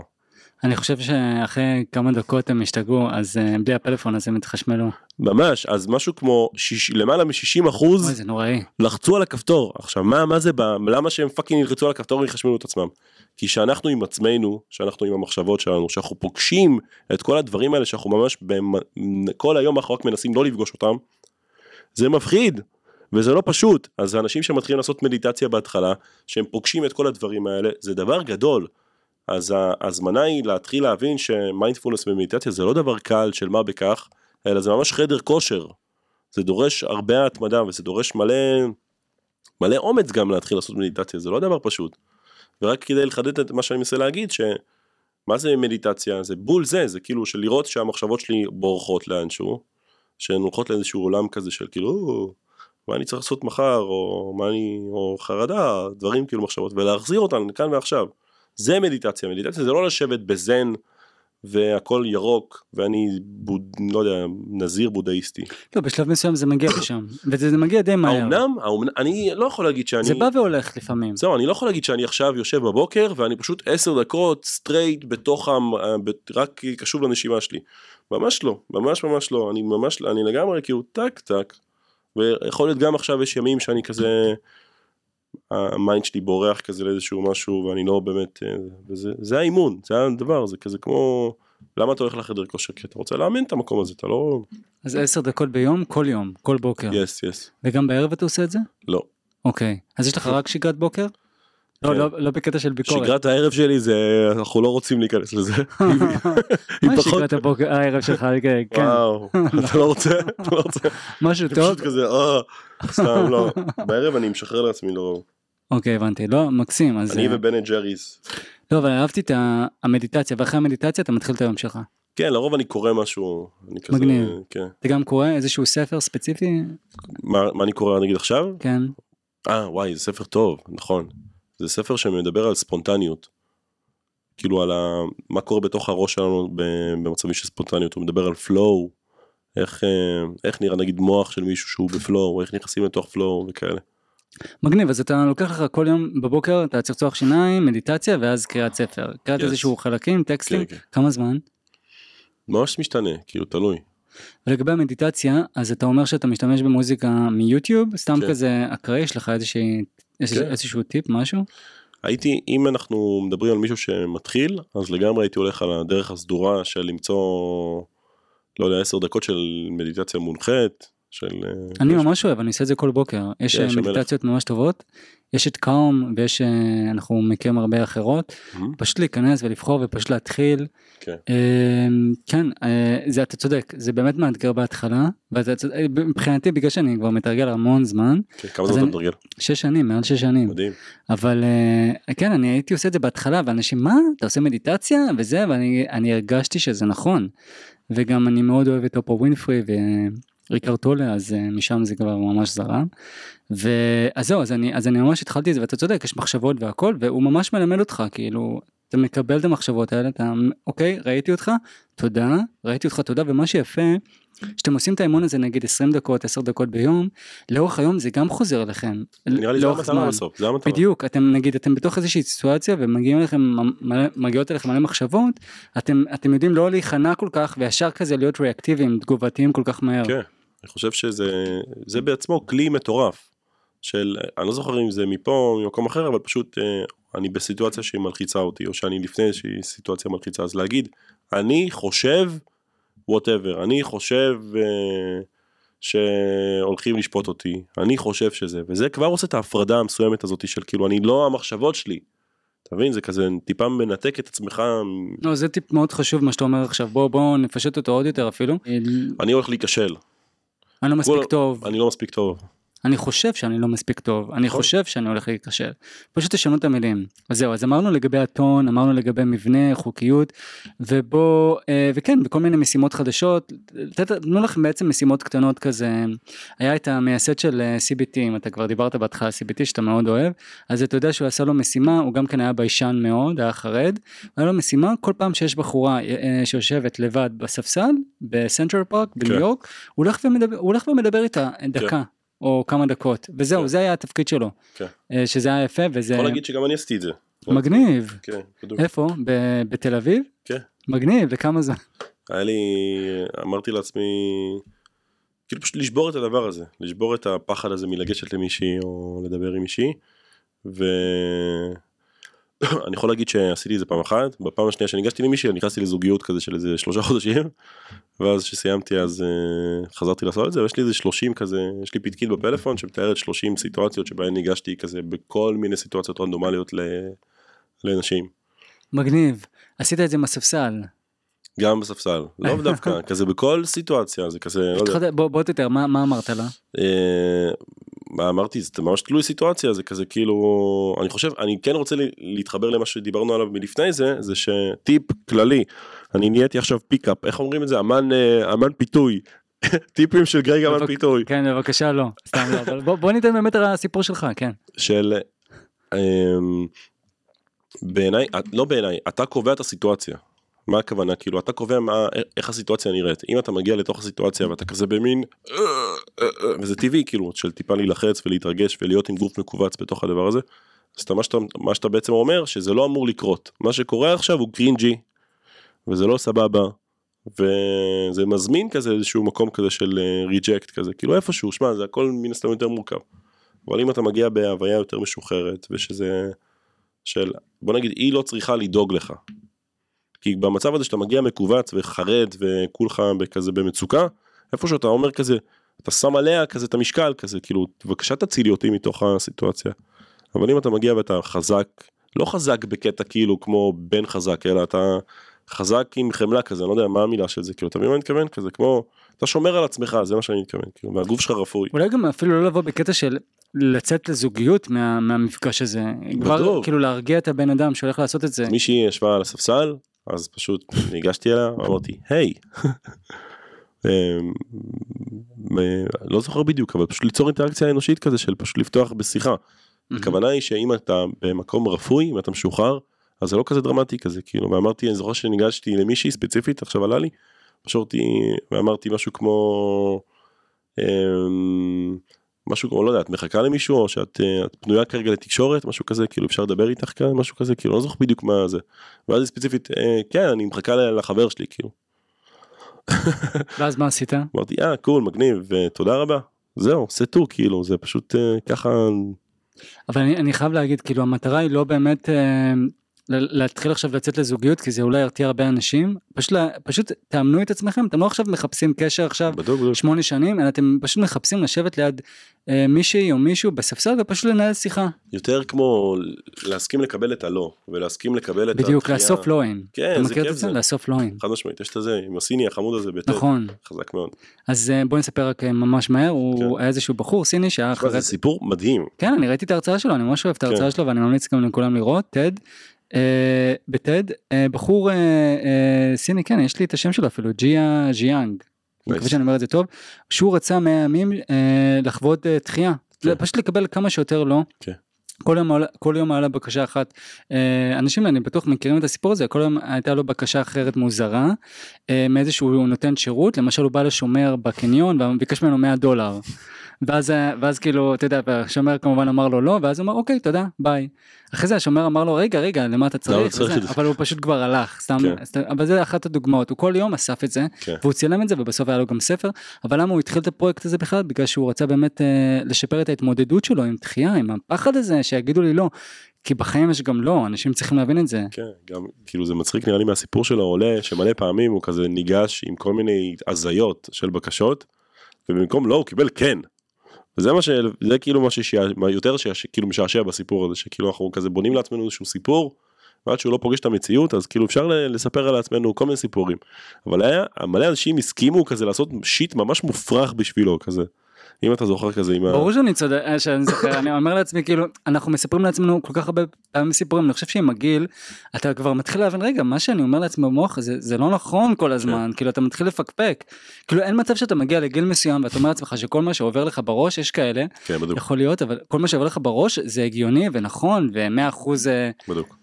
אני חושב שאחרי כמה דקות הם השתגעו, אז אה, בלי הפלאפון אז הם התחשמלו. ממש אז משהו כמו שיש, למעלה מ-60 אחוז אוי, זה נוראי. לחצו על הכפתור עכשיו מה מה זה ב- למה שהם fucking ילחצו על הכפתור ויחשמלו את עצמם כי שאנחנו עם עצמנו שאנחנו עם המחשבות שלנו שאנחנו פוגשים את כל הדברים האלה שאנחנו ממש במ- כל היום אנחנו רק מנסים לא לפגוש אותם זה מפחיד וזה לא פשוט. אז האנשים שמתחילים לעשות מדיטציה בהתחלה שהם פוגשים את כל הדברים האלה זה דבר גדול. אז ההזמנה היא להתחיל להבין שמיינדפולנס ומדיטציה זה לא דבר קל של מה בכך אלא זה ממש חדר כושר. זה דורש הרבה התמדה וזה דורש מלא מלא אומץ גם להתחיל לעשות מדיטציה זה לא דבר פשוט. ורק כדי לחדד את מה שאני מנסה להגיד שמה זה מדיטציה? זה בול זה זה כאילו של לראות שהמחשבות שלי בורחות לאנשהו שהן הולכות לאיזשהו עולם כזה של כאילו "או, מה אני צריך לעשות מחר? או מה אני או חרדה דברים כאילו מחשבות ולהחזיר אותן כאן ועכשיו. זה מדיטציה. מדיטציה זה לא לשבת בזן והכל ירוק ואני בוד, לא יודע נזיר בודהיסטי. לא, בשלב מסוים זה מגיע לשם, וזה מגיע די מהר. האומנם? האומנם? אני לא יכול להגיד שאני... זה בא והולך לפעמים. זהו, אני לא יכול להגיד שאני עכשיו יושב בבוקר ואני פשוט עשר דקות straight בתוך המ... ב- רק קשוב לנשימה שלי. ממש לא, ממש ממש לא, אני ממש, אני לגמרי כאילו טק טק. ויכול להיות גם עכשיו יש ימים שאני כזה, ה mind שלי בורח כזה לאיזשהו משהו ואני לא באמת, אה, וזה זה האימון, זה הדבר, זה כזה כמו, למה אתה הולך לחדר כושר? כי אתה רוצה לאמן את המקום הזה, אתה לא... אז עשר דקות ביום, כל יום, כל בוקר. יס יס. וגם בערב אתה עושה את זה? לא. אוקיי. אז יש לך רק שגרת בוקר? לא, כן. לא, לא בקטע של ביקורת. שגרת הערב שלי זה, אנחנו לא רוצים להיכנס לזה. מה שגרת הבוקר, הערב שלך? כן. וואו, אתה לא רוצה? אתה לא רוצה? משהו טוב? פשוט כזה, אה, סתם לא. בערב אני משחרר לעצמי לא. אוקיי, הבנתי. לא, מקסים. אז... אני אה, ובן and ג'ריס. לא, אבל אהבתי את המדיטציה, ואחרי המדיטציה אתה מתחיל את היום שלך. כן, לרוב אני קורא משהו. אני כזה, מגניב. כן. אתה גם קורא איזשהו ספר ספציפי? מה מה אני קורא נגיד עכשיו? כן. אה, וואי, זה ספר טוב, נכון. זה ספר שמדבר על ספונטניות. כאילו על ה... מה קורה בתוך הראש שלנו במצבים של ספונטניות. הוא מדבר על flow. איך, אה, איך נראה נגיד מוח של מישהו שהוא ב flow, איך נכנסים לתוך flow וכאלה. מגניב, אז אתה לוקח לך כל יום בבוקר, אתה צחצוח שיניים, מדיטציה, ואז קריאת ספר. קריאת Yes. איזשהו חלקים, טקסטים, כן, כן. כמה זמן? ממש משתנה, כאילו תלוי. ולגבי המדיטציה, אז אתה אומר שאתה משתמש במוזיקה מיוטיוב, סתם כן. כזה אקראי, יש לך איזושהי, איזשהו- כן. איזשהו טיפ, משהו? הייתי, אם אנחנו מדברים על מישהו שמתחיל, אז לגמרי הייתי הולך על הדרך הסדורה של למצוא, לא יודע, עשר דקות של מדיטציה מונחית, של... אה, אני ממש אוהב, אני עושה את זה כל בוקר. יש כן, אה. מדיטציות ממש טובות, יש את קאום ויש, אה, אנחנו מכירים הרבה אחרות, מהמם. פשוט להיכנס ולבחור ופשוט להתחיל. כן. כן, זה אתה צודק, זה באמת מאתגר בהתחלה, ואתה צודק- מבחינתי בגלל שאני כבר מתרגל המון זמן, כן, כמה זמן אתה מתרגל? שש שנים, מעל שש שנים. מדהים. אבל כן אני הייתי עושה את זה בהתחלה ואנשים מה אתה עושה מדיטציה וזה ואני אני הרגשתי שזה נכון וגם אני מאוד אוהב את אופו ווינפרי וריקר טולה אז אה, משם זה כבר ממש זרם. ואז זהו אז אני אז אני ממש התחלתי את זה ואתה צודק יש מחשבות והכל והוא ממש מלמד אותך כאילו אתה מקבל את המחשבות האלה אתה אוקיי ראיתי אותך תודה ראיתי אותך תודה ומה שיפה שאתם עושים את האימון הזה נגיד 20 דקות 10 דקות ביום לאורך היום זה גם חוזר אליכם נראה לי זה המטרה. בסוף, זה המטרה. בדיוק אתם נגיד אתם בתוך איזושהי סיטואציה ומגיעים אליכם מגיעות אליכם מלא מחשבות אתם אתם יודעים לא להיכנע כל כך וישר כזה להיות ריאקטיביים תגובתיים כל כך מהר. כן, אני חושב שזה זה בעצמו כלי מטורף. של, אני לא זוכר אם זה מפה או ממקום אחר, אבל פשוט אה, אני בסיטואציה שהיא מלחיצה אותי, או שאני לפני איזושהי סיטואציה מלחיצה, אז להגיד, אני חושב, whatever, אני חושב אה, שהולכים לשפוט אותי, אני חושב שזה, וזה כבר עושה את ההפרדה המסוימת הזאת של כאילו, אני לא המחשבות שלי. אתה מבין? זה כזה טיפה מנתק את עצמך, לא, זה טיפ מאוד חשוב מה שאתה אומר עכשיו בוא בוא נפשט אותו עוד יותר אפילו. אני הולך להיכשל, אני לא מספיק כל- טוב אני לא מספיק טוב. אני חושב שאני לא מספיק טוב אני נכון. חושב שאני הולך להיכשל. פשוט תשנו את המילים. אז זהו אז אמרנו לגבי הטון אמרנו לגבי מבנה חוקיות ובוא אה, וכן בכל מיני משימות חדשות תנו לכם בעצם משימות קטנות כזה היה את המייסד של אה, CBT אם אתה כבר דיברת בהתחלה על CBT שאתה מאוד אוהב אז אתה יודע שהוא עשה לו משימה הוא גם כן היה ביישן מאוד היה חרד היה לו משימה כל פעם שיש בחורה אה, שיושבת לבד בספסל בסנטרל פארק בניו כן. יורק הוא הולך ומדבר, הוא הולך ומדבר איתה דקה. או כמה דקות וזהו כן. זה היה התפקיד שלו כן. אה, שזה היה יפה וזה יכול להגיד שגם אני עשיתי את זה. מגניב כן, בדיוק. איפה ב- בתל אביב כן. מגניב לכמה זמן היה לי, אמרתי לעצמי, כאילו פשוט לשבור את הדבר הזה, לשבור את הפחד הזה מלגשת למישהי או לדבר עם מישהי, ואני יכול להגיד שעשיתי את זה פעם אחת, בפעם השנייה שניגשתי למישהי, נכנסתי לזוגיות כזה של איזה שלושה חודשים, ואז כשסיימתי אז uh, חזרתי לעשות את זה, ויש לי איזה 30 כזה, יש לי פתקית בפלאפון שמתארת 30 סיטואציות שבהן ניגשתי כזה בכל מיני סיטואציות רנדומליות ל- לנשים. מגניב עשית את זה עם הספסל גם בספסל, לא דווקא, כזה בכל סיטואציה, זה כזה, לא יודע. בוא בוא תתאר מה מה אמרת לה אה, אמרתי? זה ממש תלוי סיטואציה זה כזה כאילו אני חושב אני כן רוצה להתחבר למה שדיברנו עליו מלפני זה זה שטיפ כללי אני נהייתי עכשיו פיקאפ איך אומרים את זה? אמן אה, אמן פיתוי. טיפים של גרג אמן פיתוי. כן בבקשה לא סתם לא אבל בוא בוא ניתן באמת על הסיפור שלך כן. של אמ, בעיניי לא בעיניי אתה קובע את הסיטואציה. מה הכוונה כאילו אתה קובע מה איך הסיטואציה נראית אם אתה מגיע לתוך הסיטואציה ואתה כזה במין "אה, אה, אה", וזה טבעי כאילו של טיפה להילחץ ולהתרגש ולהיות עם גוף מכווץ בתוך הדבר הזה. אז אתה, מה, שאתה, מה שאתה בעצם אומר שזה לא אמור לקרות מה שקורה עכשיו הוא קרינג'י וזה לא סבבה וזה מזמין כזה איזשהו מקום כזה של ריג'קט כזה כאילו איפשהו שמע זה הכל מן הסתם יותר מורכב. אבל אם אתה מגיע בהוויה יותר משוחררת ושזה של בוא נגיד היא לא צריכה לדאוג לך. כי במצב הזה שאתה מגיע מכווץ וחרד וכולך כזה במצוקה איפה שאתה אומר כזה אתה שם עליה כזה את המשקל כזה כאילו בבקשה תצילי אותי מתוך הסיטואציה. אבל אם אתה מגיע ואתה חזק לא חזק בקטע כאילו כמו בן חזק אלא אתה חזק עם חמלה כזה אני לא יודע מה המילה של זה כאילו אתה מבין מה אני מתכוון כזה כמו אתה שומר על עצמך זה מה שאני מתכוון כאילו והגוף שלך רפוי. אולי גם אפילו לא לבוא בקטע של לצאת לזוגיות מה, מהמפגש הזה כבר בטוח. כאילו להרגיע את הבן אדם שהולך לעשות את זה מישהי ישבה על הספסל אז פשוט ניגשתי אליה אמרתי היי. אמ, לא זוכר בדיוק אבל פשוט ליצור אינטראקציה אנושית כזה של פשוט לפתוח בשיחה. הכוונה היא שאם אתה במקום רפוי אם אתה משוחרר אז זה לא כזה דרמטי כזה כאילו ואמרתי אני זוכר שניגשתי למישהי ספציפית עכשיו עלה לי. פשוט ואמרתי משהו כמו אמ, משהו כמו לא יודע את מחכה למישהו או שאת אה, פנויה כרגע לתקשורת משהו כזה כאילו אפשר לדבר איתך כאן משהו כזה כאילו לא זוכר בדיוק מה זה. ואז ספציפית אה, כן אני מחכה לחבר שלי כאילו ואז מה עשית? אמרתי אה קול מגניב ותודה רבה זהו סטו כאילו זה פשוט אה, ככה אבל אני, אני חייב להגיד כאילו המטרה היא לא באמת אה, להתחיל עכשיו לצאת לזוגיות כי זה אולי ירתיע הרבה אנשים פשוט, פשוט תאמנו את עצמכם אתם לא עכשיו מחפשים קשר עכשיו בדיוק, בדיוק. שמונה שנים אלא אתם פשוט מחפשים לשבת ליד אה, מישהי או מישהו בספסל ופשוט לנהל שיחה יותר כמו להסכים לקבל את הלא, ולהסכים לקבל את בדיוק הדחייה. לאסוף לואים. כן, אתה מכיר את זה? לאסוף לואים. חד משמעית, יש את זה עם הסיני החמוד הזה בטד. נכון. חזק מאוד. אז אה, בוא נספר רק אה, ממש מהר הוא כן. היה איזשהו בחור סיני שהיה אחרי זה סיפור מדהים. כן אני ראיתי את ההרצאה שלו אני ממש אוהב את ההרצאה כן. שלו ואני ממליץ גם לכולם לראות טד. אה, בטד אה, בחור אה, סיני כן יש לי את השם שלו אפילו ג'יה ז'יאנג. אני מקווה. שאני אומר את זה טוב. שהוא רצה 100 ימים לחוות תחייה. כן. פשוט לקבל כמה שיותר לא. כן. כל יום, כל יום עלה בקשה אחת. אנשים אני בטוח מכירים את הסיפור הזה, כל יום הייתה לו בקשה אחרת מוזרה, מאיזשהו נותן שירות, למשל הוא בא לשומר בקניון וביקש ממנו 100 דולר. ואז, אה, ואז כאילו, אתה יודע, והשומר כמובן אמר לו לא, ואז הוא אמר אוקיי, תודה, ביי. אחרי זה השומר אמר לו רגע, רגע, למה אתה צריך? צריך וזה? אבל הוא פשוט כבר הלך, סתם, כן. סתם, אבל זה אחת הדוגמאות, הוא כל יום אסף את זה, כן. והוא צילם את זה ובסוף היה לו גם ספר, אבל למה הוא התחיל את הפרויקט הזה בכלל? בגלל שהוא רצה באמת אה, לשפר את ההתמודדות שלו עם דחייה, עם הפחד הזה שיגידו לי לא. כי בחיים יש גם לא, אנשים צריכים להבין את זה. כן, גם כאילו זה מצחיק נראה לי מהסיפור של העולה שמלא פעמים הוא כזה ניגש עם כל מיני הזיות של בקשות ובמקום לא הוא קיבל כן. וזה מה ש... זה כאילו מה שיותר שכאילו משעשע בסיפור הזה שכאילו אנחנו כזה בונים לעצמנו איזשהו סיפור ועד שהוא לא פוגש את המציאות אז כאילו אפשר לספר על עצמנו כל מיני סיפורים. אבל היה מלא אנשים הסכימו כזה לעשות שיט ממש מופרך בשבילו כזה. אם אתה זוכר כזה עם ה... ברור שאני צודק, אה, שאני זוכר, אני אומר לעצמי כאילו, אנחנו מספרים לעצמנו כל כך הרבה פעמים סיפורים, אני חושב שעם הגיל, אתה כבר מתחיל להבין, רגע, מה שאני אומר לעצמי במוח זה, זה לא נכון כל הזמן, כאילו אתה מתחיל לפקפק. כאילו אין מצב שאתה מגיע לגיל מסוים ואתה אומר לעצמך שכל מה שעובר לך בראש, יש כאלה, כן יכול להיות, אבל כל מה שעובר לך בראש זה הגיוני ונכון, ומאה אחוז, אה, בדיוק.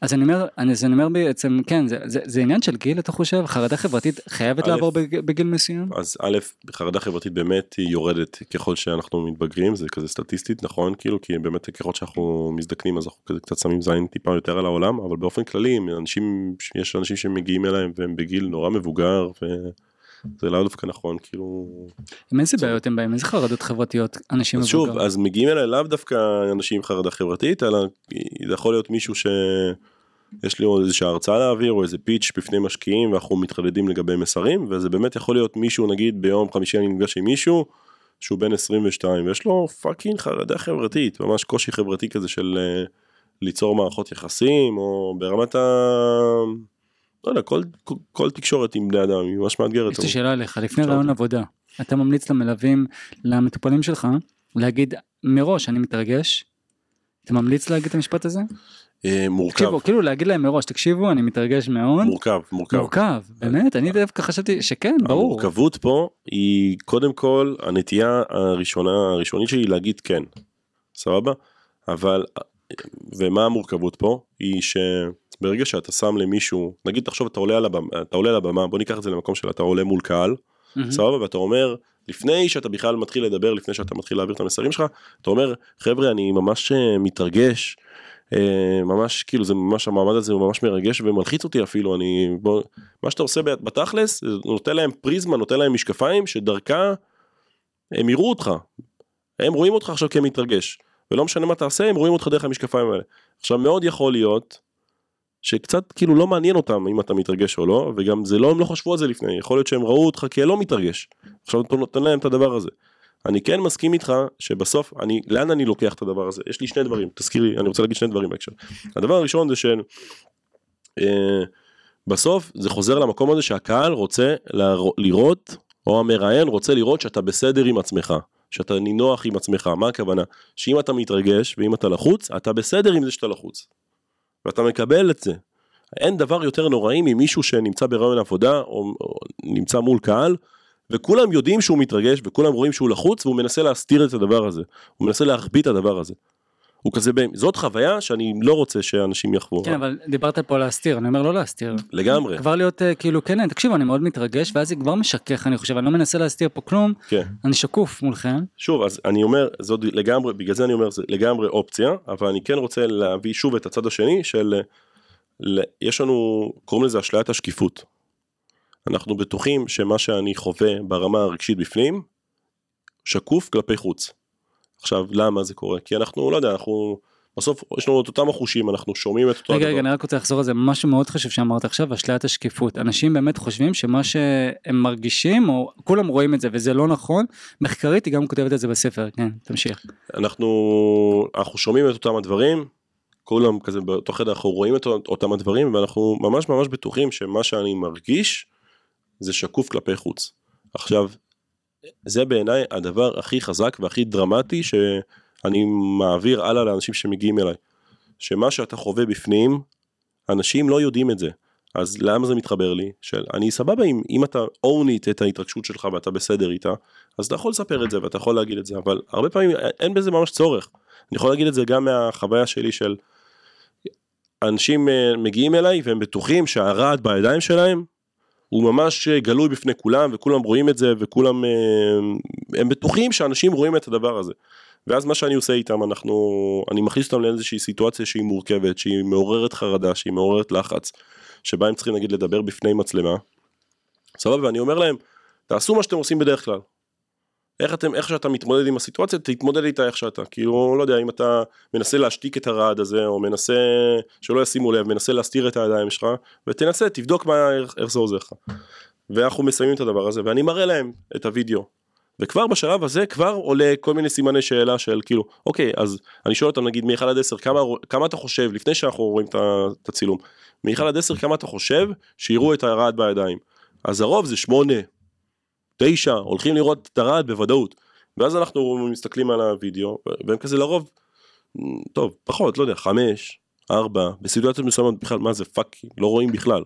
אז אני אומר, אני, אז אני אומר בעצם, כן, זה, זה, זה עניין של גיל, אתה חושב? חרדה חברתית חייבת א', לעבור בג, בגיל מסוים? אז א', חרדה חברתית באמת היא יורדת ככל שאנחנו מתבגרים, זה כזה סטטיסטית, נכון? כאילו, כי באמת ככל שאנחנו מזדקנים אז אנחנו כזה קצת שמים זין טיפה יותר על העולם, אבל באופן כללי, אנשים, יש אנשים שמגיעים אליהם והם בגיל נורא מבוגר, וזה לאו דווקא נכון, כאילו... עם איזה בעיות הם באים? איזה חרדות חברתיות אנשים אז שוב? אז מגיעים אליי לאו דווקא אנשים עם חרדה חברתית, אלא זה יכול להיות מישהו ש... יש לי עוד איזושהי הרצאה להעביר או איזה pitch בפני משקיעים ואנחנו מתחדדים לגבי מסרים וזה באמת יכול להיות מישהו נגיד ביום חמישי אני נפגש עם מישהו שהוא בן 22 ויש לו fucking חרדה חברתית ממש קושי חברתי כזה של אה, ליצור מערכות יחסים או ברמת ה... לא יודע כל, כל, כל תקשורת עם בני אדם היא ממש מאתגרת. יש לי שאלה אליך, לפני ראיון. עבודה, אתה ממליץ למלווים, למטופלים שלך, להגיד מראש אני מתרגש? אתה ממליץ להגיד את המשפט הזה? אה, מורכב, תקשיבו, כאילו להגיד להם מראש, תקשיבו, אני מתרגש מאוד. מורכב, מורכב. מורכב, באמת, אני דווקא חשבתי שכן, ברור. המורכבות פה היא קודם כל הנטייה הראשונה הראשונית שלי להגיד כן, סבבה? אבל ומה המורכבות פה היא שברגע שאתה שם למישהו נגיד תחשוב אתה עולה על הבמה, אתה עולה על הבמה בוא ניקח את זה למקום של אתה עולה מול קהל מהמם. סבבה? ואתה אומר לפני שאתה בכלל מתחיל לדבר לפני שאתה מתחיל להעביר את המסרים שלך אתה אומר חבר'ה אני ממש אה, מתרגש אה, ממש כאילו זה ממש המעמד הזה הוא ממש מרגש ומלחיץ אותי אפילו אני בוא, מה שאתה עושה בת- בתכלס נותן להם פריזמה נותן להם משקפיים שדרכה הם יראו אותך. הם רואים אותך עכשיו כמתרגש ולא משנה מה תעשה הם רואים אותך דרך המשקפיים האלה. עכשיו מאוד יכול להיות שקצת כאילו לא מעניין אותם אם אתה מתרגש או לא וגם זה לא הם לא חשבו על זה לפני יכול להיות שהם ראו אותך כלא מתרגש עכשיו אתה נותן להם את הדבר הזה. אני כן מסכים איתך שבסוף אני לאן אני לוקח את הדבר הזה יש לי שני דברים תזכיר לי אני רוצה להגיד שני דברים בהקשר. הדבר הראשון זה של אה, בסוף זה חוזר למקום הזה שהקהל רוצה לראות או המראיין רוצה לראות שאתה בסדר עם עצמך שאתה נינוח עם עצמך מה הכוונה שאם אתה מתרגש ואם אתה לחוץ אתה בסדר עם זה שאתה לחוץ. ואתה מקבל את זה. אין דבר יותר נוראי ממישהו שנמצא ברעיון עבודה או, או נמצא מול קהל וכולם יודעים שהוא מתרגש וכולם רואים שהוא לחוץ והוא מנסה להסתיר את הדבר הזה הוא מנסה להחביא את הדבר הזה. הוא כזה זאת חוויה שאני לא רוצה שאנשים יחוו כן, אבל דיברת פה להסתיר, אני אומר לא להסתיר. לגמרי כבר להיות אה, כאילו כן, תקשיבו, אני מאוד מתרגש, ואז זה כבר משכך, אני חושב, אני לא מנסה להסתיר פה כלום, כן אני שקוף מולכם. שוב אז אני אומר זאת לגמרי בגלל זה אני אומר זה לגמרי אופציה אבל אני כן רוצה להביא שוב את הצד השני של ל- יש לנו קוראים לזה אשליית השקיפות. אנחנו בטוחים שמה שאני חווה ברמה הרגשית בפנים שקוף כלפי חוץ. עכשיו למה זה קורה כי אנחנו לא יודע אנחנו בסוף יש לנו את אותם החושים, אנחנו שומעים את אותו רגע, הדבר. רגע, אני רק רוצה לחזור על זה, משהו מאוד חשוב שאמרת עכשיו, אשליית השקיפות. אנשים באמת חושבים שמה שהם מרגישים, או כולם רואים את זה, וזה לא נכון. מחקרית היא גם כותבת את זה בספר, כן, תמשיך. אנחנו, אנחנו שומעים את אותם הדברים, כולם כזה באותו חדר אנחנו רואים את אותם הדברים ואנחנו ממש ממש בטוחים שמה שאני מרגיש זה שקוף כלפי חוץ. עכשיו, זה בעיניי הדבר הכי חזק והכי דרמטי שאני מעביר הלאה לאנשים שמגיעים אליי. שמה שאתה חווה בפנים, אנשים לא יודעים את זה. אז למה זה מתחבר לי? של אני סבבה אם, אם אתה own it את ההתרגשות שלך ואתה בסדר איתה, אז אתה יכול לספר את זה ואתה יכול להגיד את זה, אבל הרבה פעמים אין בזה ממש צורך. אני יכול להגיד את זה גם מהחוויה שלי של אנשים אה, מגיעים אליי והם בטוחים שהרעד בידיים שלהם הוא ממש אה, גלוי בפני כולם וכולם רואים את זה וכולם אה, הם בטוחים שאנשים רואים את הדבר הזה. ואז מה שאני עושה איתם אנחנו אני מכניס אותם לאיזושהי סיטואציה שהיא מורכבת שהיא מעוררת חרדה שהיא מעוררת לחץ שבה הם צריכים נגיד לדבר בפני מצלמה. סבבה ואני אומר להם תעשו מה שאתם עושים בדרך כלל. איך אתם איך שאתה מתמודד עם הסיטואציה תתמודד איתה איך שאתה כאילו לא יודע אם אתה מנסה להשתיק את הרעד הזה או מנסה שלא ישימו לב מנסה להסתיר את הידיים שלך ותנסה תבדוק מה איך, איך זה עוזר לך. ואנחנו מסיימים את הדבר הזה ואני מראה להם את הוידאו. וכבר בשלב הזה כבר עולה כל מיני סימני שאלה של כאילו אוקיי אז אני שואל אותם נגיד מ-1 עד 10 כמה, כמה אתה חושב לפני שאנחנו רואים את הצילום מ-1 עד 10 כמה אתה חושב שיראו את הרעד בידיים אז הרוב זה 8 תשע, הולכים לראות את הרעד בוודאות. ואז אנחנו מסתכלים על הוידאו, והם כזה לרוב, טוב, פחות, לא יודע, חמש, ארבע, בסיטואציות מסוימות בכלל, מה זה fuck, לא רואים בכלל.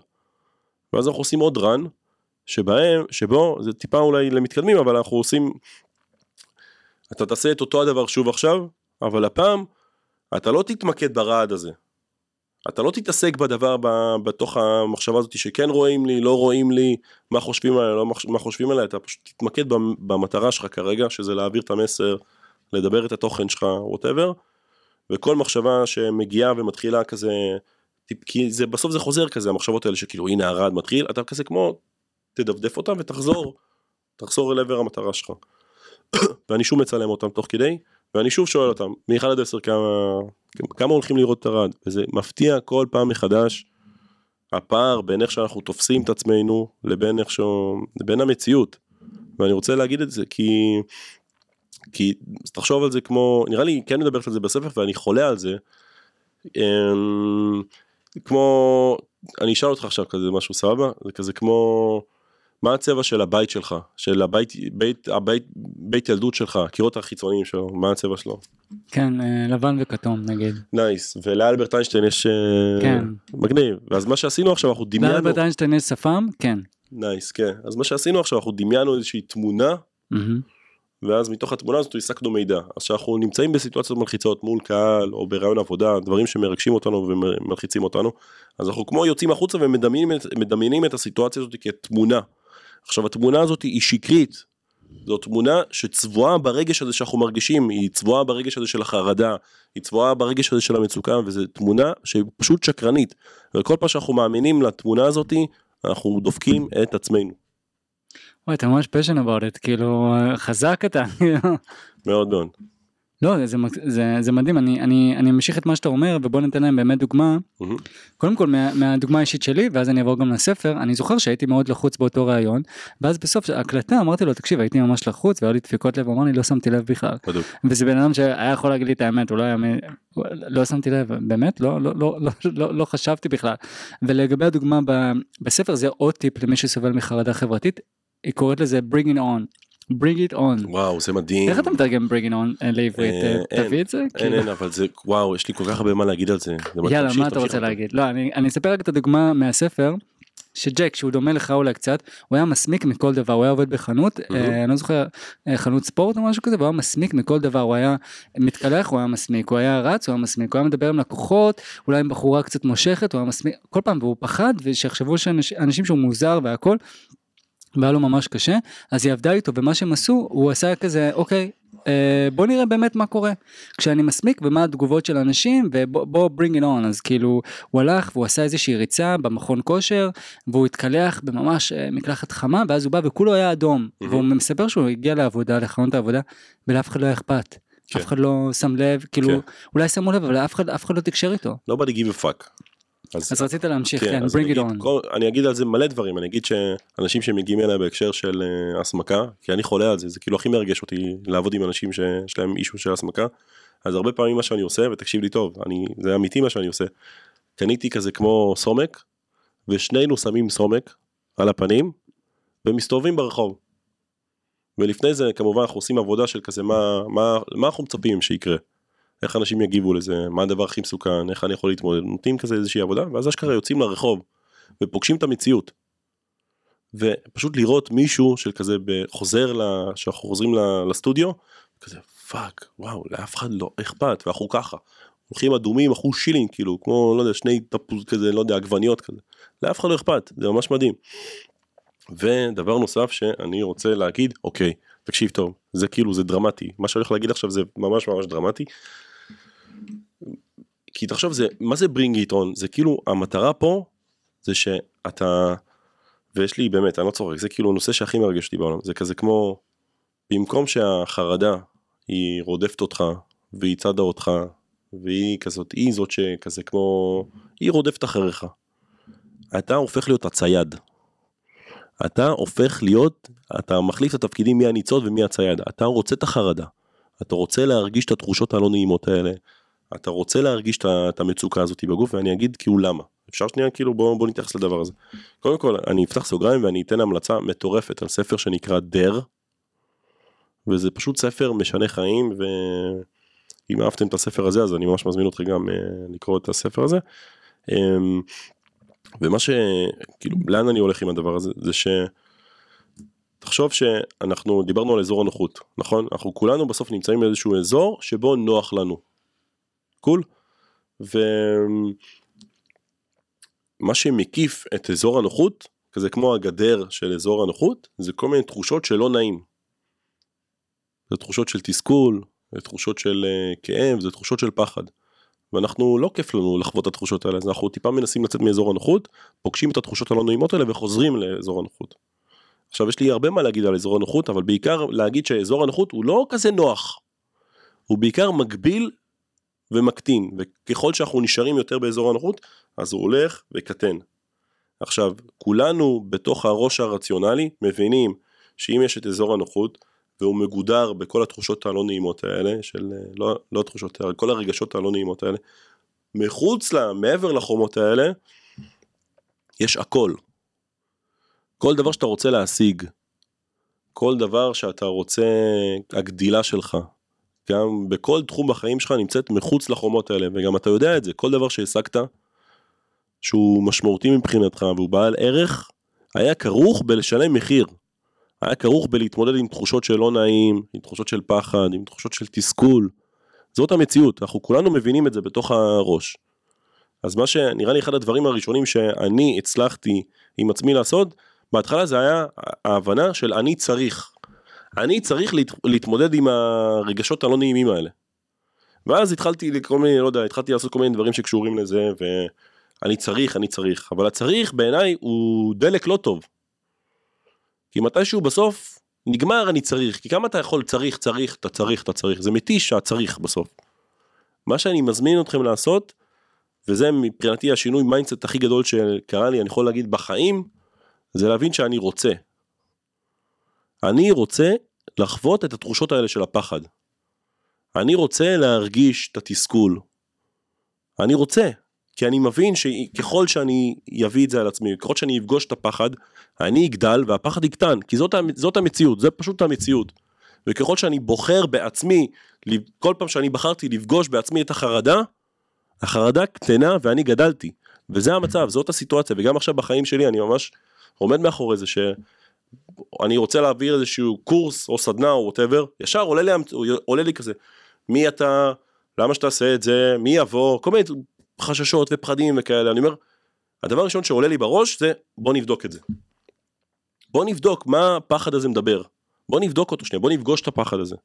ואז אנחנו עושים עוד run, שבהם, שבו, זה טיפה אולי למתקדמים, אבל אנחנו עושים, אתה תעשה את אותו הדבר שוב עכשיו, אבל הפעם, אתה לא תתמקד ברעד הזה. אתה לא תתעסק בדבר בתוך המחשבה הזאת שכן רואים לי, לא רואים לי, מה חושבים עליי, לא מה חושבים עליי, אתה פשוט תתמקד במטרה שלך כרגע, שזה להעביר את המסר, לדבר את התוכן שלך, ווטאבר, וכל מחשבה שמגיעה ומתחילה כזה, כי זה, בסוף זה חוזר כזה, המחשבות האלה שכאילו הנה הרעד מתחיל, אתה כזה כמו, תדפדף אותם ותחזור, תחזור אל עבר המטרה שלך. ואני שוב מצלם אותם תוך כדי, ואני שוב שואל אותם, מ-1 עד 10 כמה, כמה הולכים לראות את הרעד, וזה מפתיע כל פעם מחדש, הפער בין איך שאנחנו תופסים את עצמנו לבין איך שהוא, לבין המציאות. ואני רוצה להגיד את זה כי, כי תחשוב על זה כמו, נראה לי כן מדברת על זה בספר ואני חולה על זה, אמ, כמו, אני אשאל אותך עכשיו כזה משהו סבבה, זה כזה כמו, מה הצבע של הבית שלך, של הבית, בית, הבית, בית ילדות שלך, הקירות החיצוניים שלו, מה הצבע שלו? כן, אה, לבן וכתום נגיד. nice, ולאלברט איינשטיין יש... אה, כן. מגניב, ואז מה שעשינו עכשיו, אנחנו דמיינו... לאלברט איינשטיין יש שפם? כן. nice, כן. אז מה שעשינו עכשיו, אנחנו דמיינו איזושהי תמונה, ואז מתוך התמונה הזאת הסקנו מידע. אז כשאנחנו נמצאים בסיטואציות מלחיצות מול קהל, או בראיון עבודה, דברים שמרגשים אותנו ומלחיצים אותנו, אז אנחנו כמו יוצאים החוצה ומדמיינים את הסיטואציה הזאת כתמונה. עכשיו התמונה הזאת היא שקרית, זו תמונה שצבועה ברגש הזה שאנחנו מרגישים, היא צבועה ברגש הזה של החרדה, היא צבועה ברגש הזה של המצוקה, וזו תמונה שהיא פשוט שקרנית, וכל פעם שאנחנו מאמינים לתמונה הזאת, אנחנו דופקים את עצמנו. וואי, אתה ממש פשן about it, כאילו, חזק אתה. מאוד מאוד. לא, זה, זה, זה מדהים, אני, אני, אני אמשיך את מה שאתה אומר ובוא ניתן להם באמת דוגמה. Mm-hmm. קודם כל מה, מהדוגמה האישית שלי ואז אני אעבור גם לספר, אני זוכר שהייתי מאוד לחוץ באותו ראיון, ואז בסוף ההקלטה אמרתי לו תקשיב הייתי ממש לחוץ והיו לי דפיקות לב, הוא אמר לי לא שמתי לב בכלל. בדיוק. וזה בן אדם שהיה יכול להגיד לי את האמת, הוא לא היה, לא שמתי לב, באמת? לא, לא, לא, לא, לא, לא חשבתי בכלל. ולגבי הדוגמה בספר זה עוד טיפ למי שסובל מחרדה חברתית, היא קוראת לזה bring it on. Bring it on. וואו זה מדהים. איך אתה מתרגם bring it on לעברית? תביא את זה? אין כאילו. אין אבל זה וואו יש לי כל כך הרבה מה להגיד על זה. יאללה מה אתה רוצה להגיד? לא אני אספר רק את הדוגמה מהספר. שג'ק שהוא דומה לך אולי קצת הוא היה מסמיק מכל דבר הוא היה עובד בחנות אני לא זוכר חנות ספורט או משהו כזה והוא היה מסמיק מכל דבר הוא היה מתקלח הוא היה מסמיק הוא היה רץ הוא היה מסמיק הוא היה מדבר עם לקוחות אולי עם בחורה קצת מושכת הוא היה מסמיק כל פעם והוא פחד ושיחשבו שאנשים שהוא מוזר והכל והיה לו ממש קשה אז היא עבדה איתו ומה שהם עשו הוא עשה כזה אוקיי אה, בוא נראה באמת מה קורה כשאני מסמיק ומה התגובות של אנשים ובוא bring it on אז כאילו הוא הלך והוא עשה איזושהי ריצה במכון כושר והוא התקלח בממש אה, מקלחת חמה ואז הוא בא וכולו היה אדום mm-hmm. והוא מספר שהוא הגיע לעבודה לחנות העבודה ולאף אחד לא היה אכפת. כן. אף אחד לא שם לב, כאילו, כן. אולי שמו לב, אבל אף אחד, אף אחד לא תקשר איתו. nobody give a fuck. אז, אז רצית להמשיך, כן, אני bring it on. כל, אני אגיד על זה מלא דברים, אני אגיד שאנשים שמגיעים אליי בהקשר של uh, הסמקה, כי אני חולה על זה, זה כאילו הכי מרגש אותי לעבוד עם אנשים שיש להם אישו של הסמקה, אז הרבה פעמים מה שאני עושה, ותקשיב לי טוב, אני, זה אמיתי מה שאני עושה, קניתי כזה כמו סומק, ושנינו שמים סומק על הפנים, ומסתובבים ברחוב. ולפני זה כמובן אנחנו עושים עבודה של כזה מה, מה, מה אנחנו מצפים שיקרה. איך אנשים יגיבו לזה, מה הדבר הכי מסוכן, איך אני יכול להתמודד, נותנים כזה איזושהי עבודה, ואז אשכרה יוצאים לרחוב, ופוגשים את המציאות. ופשוט לראות מישהו של כזה חוזר. שאנחנו חוזרים לסטודיו, כזה fuck, וואו, לאף אחד לא אכפת, ואנחנו ככה. הולכים אדומים, אחושילינג, כאילו, כמו, לא יודע, שנית פוז כזה, לא יודע, עגבניות כזה. לאף אחד לא אכפת, זה ממש מדהים. ודבר נוסף שאני רוצה להגיד, אוקיי, תקשיב טוב, זה כאילו, זה דרמטי. מה שאני הולך להגיד עכשיו זה ממש ממש דרמטי. כי תחשוב, זה, מה זה ברינג איטרון? זה כאילו, המטרה פה, זה שאתה, ויש לי באמת, אני לא צוחק, זה כאילו הנושא שהכי מרגש אותי בעולם. זה כזה כמו, במקום שהחרדה היא רודפת אותך, והיא צדה אותך, והיא כזאת, היא זאת שכזה כמו, היא רודפת אחריך. אתה הופך להיות הצייד. אתה הופך להיות, אתה מחליף את התפקידים מי הניצוד ומי הצייד. אתה רוצה את החרדה. אתה רוצה להרגיש את התחושות הלא נעימות האלה. אתה רוצה להרגיש את המצוקה הזאת בגוף, ואני אגיד כאילו למה. אפשר שנייה כאילו בוא, בוא נתייחס לדבר הזה. קודם כל אני אפתח סוגריים ואני אתן המלצה מטורפת על ספר שנקרא דר. וזה פשוט ספר משנה חיים ואם אהבתם את הספר הזה אז אני ממש מזמין אתכם גם אה, לקרוא את הספר הזה. אמ, ומה ש... כאילו, לאן אני הולך עם הדבר הזה? זה ש... תחשוב שאנחנו דיברנו על אזור הנוחות, נכון? אנחנו כולנו בסוף נמצאים באיזשהו אזור שבו נוח לנו. קול? ומה שמקיף את אזור הנוחות, כזה כמו הגדר של אזור הנוחות, זה כל מיני תחושות שלא נעים. זה תחושות של תסכול, זה תחושות של uh, כאב, זה תחושות של פחד. ואנחנו לא כיף לנו לחוות את התחושות האלה אז אנחנו טיפה מנסים לצאת מאזור הנוחות פוגשים את התחושות הלא נעימות האלה וחוזרים לאזור הנוחות. עכשיו יש לי הרבה מה להגיד על אזור הנוחות אבל בעיקר להגיד שאזור הנוחות הוא לא כזה נוח. הוא בעיקר מגביל ומקטין וככל שאנחנו נשארים יותר באזור הנוחות אז הוא הולך וקטן. עכשיו כולנו בתוך הראש הרציונלי מבינים שאם יש את אזור הנוחות והוא מגודר בכל התחושות הלא נעימות האלה, של לא, לא תחושות, כל הרגשות הלא נעימות האלה, מחוץ לה, מעבר לחומות האלה, יש הכל. כל דבר שאתה רוצה להשיג, כל דבר שאתה רוצה, הגדילה שלך, גם בכל תחום בחיים שלך נמצאת מחוץ לחומות האלה, וגם אתה יודע את זה, כל דבר שהשגת, שהוא משמעותי מבחינתך והוא בעל ערך, היה כרוך בלשלם מחיר. היה כרוך בלהתמודד עם תחושות של לא נעים, עם תחושות של פחד, עם תחושות של תסכול. זאת המציאות, אנחנו כולנו מבינים את זה בתוך הראש. אז מה שנראה לי אחד הדברים הראשונים שאני הצלחתי עם עצמי לעשות, בהתחלה זה היה ההבנה של אני צריך. אני צריך להת, להתמודד עם הרגשות הלא נעימים האלה. ואז התחלתי לכל מיני, לא יודע, התחלתי לעשות כל מיני דברים שקשורים לזה, ואני צריך, אני צריך. אבל הצריך בעיניי הוא דלק לא טוב. כי מתישהו בסוף נגמר אני צריך, כי כמה אתה יכול צריך, צריך, אתה צריך, אתה צריך, זה מתיש שהצריך בסוף. מה שאני מזמין אתכם לעשות, וזה מבחינתי השינוי mindset הכי גדול שקרה לי, אני יכול להגיד בחיים, זה להבין שאני רוצה. אני רוצה לחוות את התחושות האלה של הפחד. אני רוצה להרגיש את התסכול. אני רוצה, כי אני מבין שככל שאני אביא את זה על עצמי, ככל שאני אפגוש את הפחד, אני אגדל והפחד יקטן, כי זאת, זאת המציאות, זה פשוט המציאות. וככל שאני בוחר בעצמי, כל פעם שאני בחרתי לפגוש בעצמי את החרדה, החרדה קטנה ואני גדלתי. וזה המצב, זאת הסיטואציה, וגם עכשיו בחיים שלי אני ממש עומד מאחורי זה שאני רוצה להעביר איזשהו קורס או סדנה או ווטאבר, ישר עולה לי, עולה לי כזה, מי אתה, למה שתעשה את זה, מי יבוא, כל מיני חששות ופחדים וכאלה, אני אומר, הדבר הראשון שעולה לי בראש זה בוא נבדוק את זה. בוא נבדוק מה הפחד הזה מדבר. בוא נבדוק אותו שנייה, בוא נפגוש את הפחד הזה.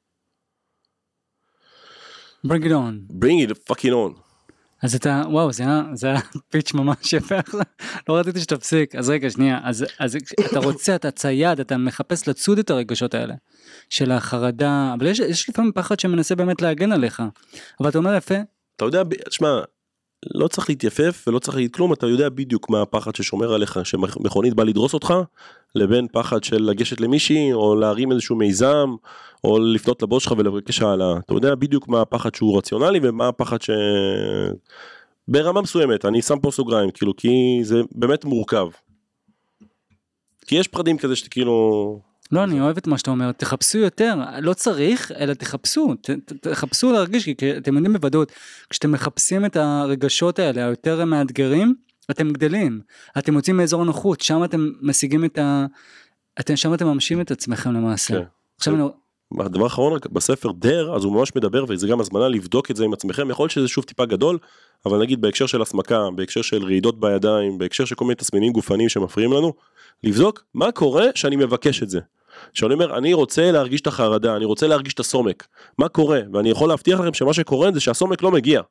bring it on. bring it fucking on. אז אתה, וואו, זה היה, זה היה פיץ' ממש יפה לא רציתי שתפסיק, אז רגע, שנייה, אז, אז אתה רוצה, אתה צייד, אתה מחפש לצוד את הרגשות האלה, של החרדה, אבל יש, יש לפעמים פחד שמנסה באמת להגן עליך, אבל אתה אומר יפה, אתה יודע, שמע, לא צריך להתייפף ולא צריך להגיד כלום, אתה יודע בדיוק מה הפחד ששומר עליך, שמכונית באה לדרוס אותך, לבין פחד של לגשת למישהי, או להרים איזשהו מיזם, או לפנות לבוס שלך ולבקש העלאה. אתה יודע בדיוק מה הפחד שהוא רציונלי ומה הפחד ש... ברמה מסוימת, אני שם פה סוגריים, כאילו, כי זה באמת מורכב. כי יש פחדים כזה שאתה כאילו... לא, אני אוהב את מה שאתה אומר, תחפשו יותר, לא צריך, אלא תחפשו, ת, ת, תחפשו להרגיש, כי אתם יודעים בוודאות, כשאתם מחפשים את הרגשות האלה, היותר מאתגרים, אתם גדלים, אתם יוצאים מאזור הנוחות, שם אתם משיגים את ה... אתם שם אתם ממשים את עצמכם למעשה. כן. עכשיו אני... הדבר האחרון רק בספר דר אז הוא ממש מדבר וזה גם הזמנה לבדוק את זה עם עצמכם יכול להיות שזה שוב טיפה גדול אבל נגיד בהקשר של הסמקה בהקשר של רעידות בידיים בהקשר של כל מיני תסמינים גופניים שמפריעים לנו לבדוק מה קורה שאני מבקש את זה. שאני אומר אני רוצה להרגיש את החרדה אני רוצה להרגיש את הסומק מה קורה ואני יכול להבטיח לכם שמה שקורה זה שהסומק לא מגיע.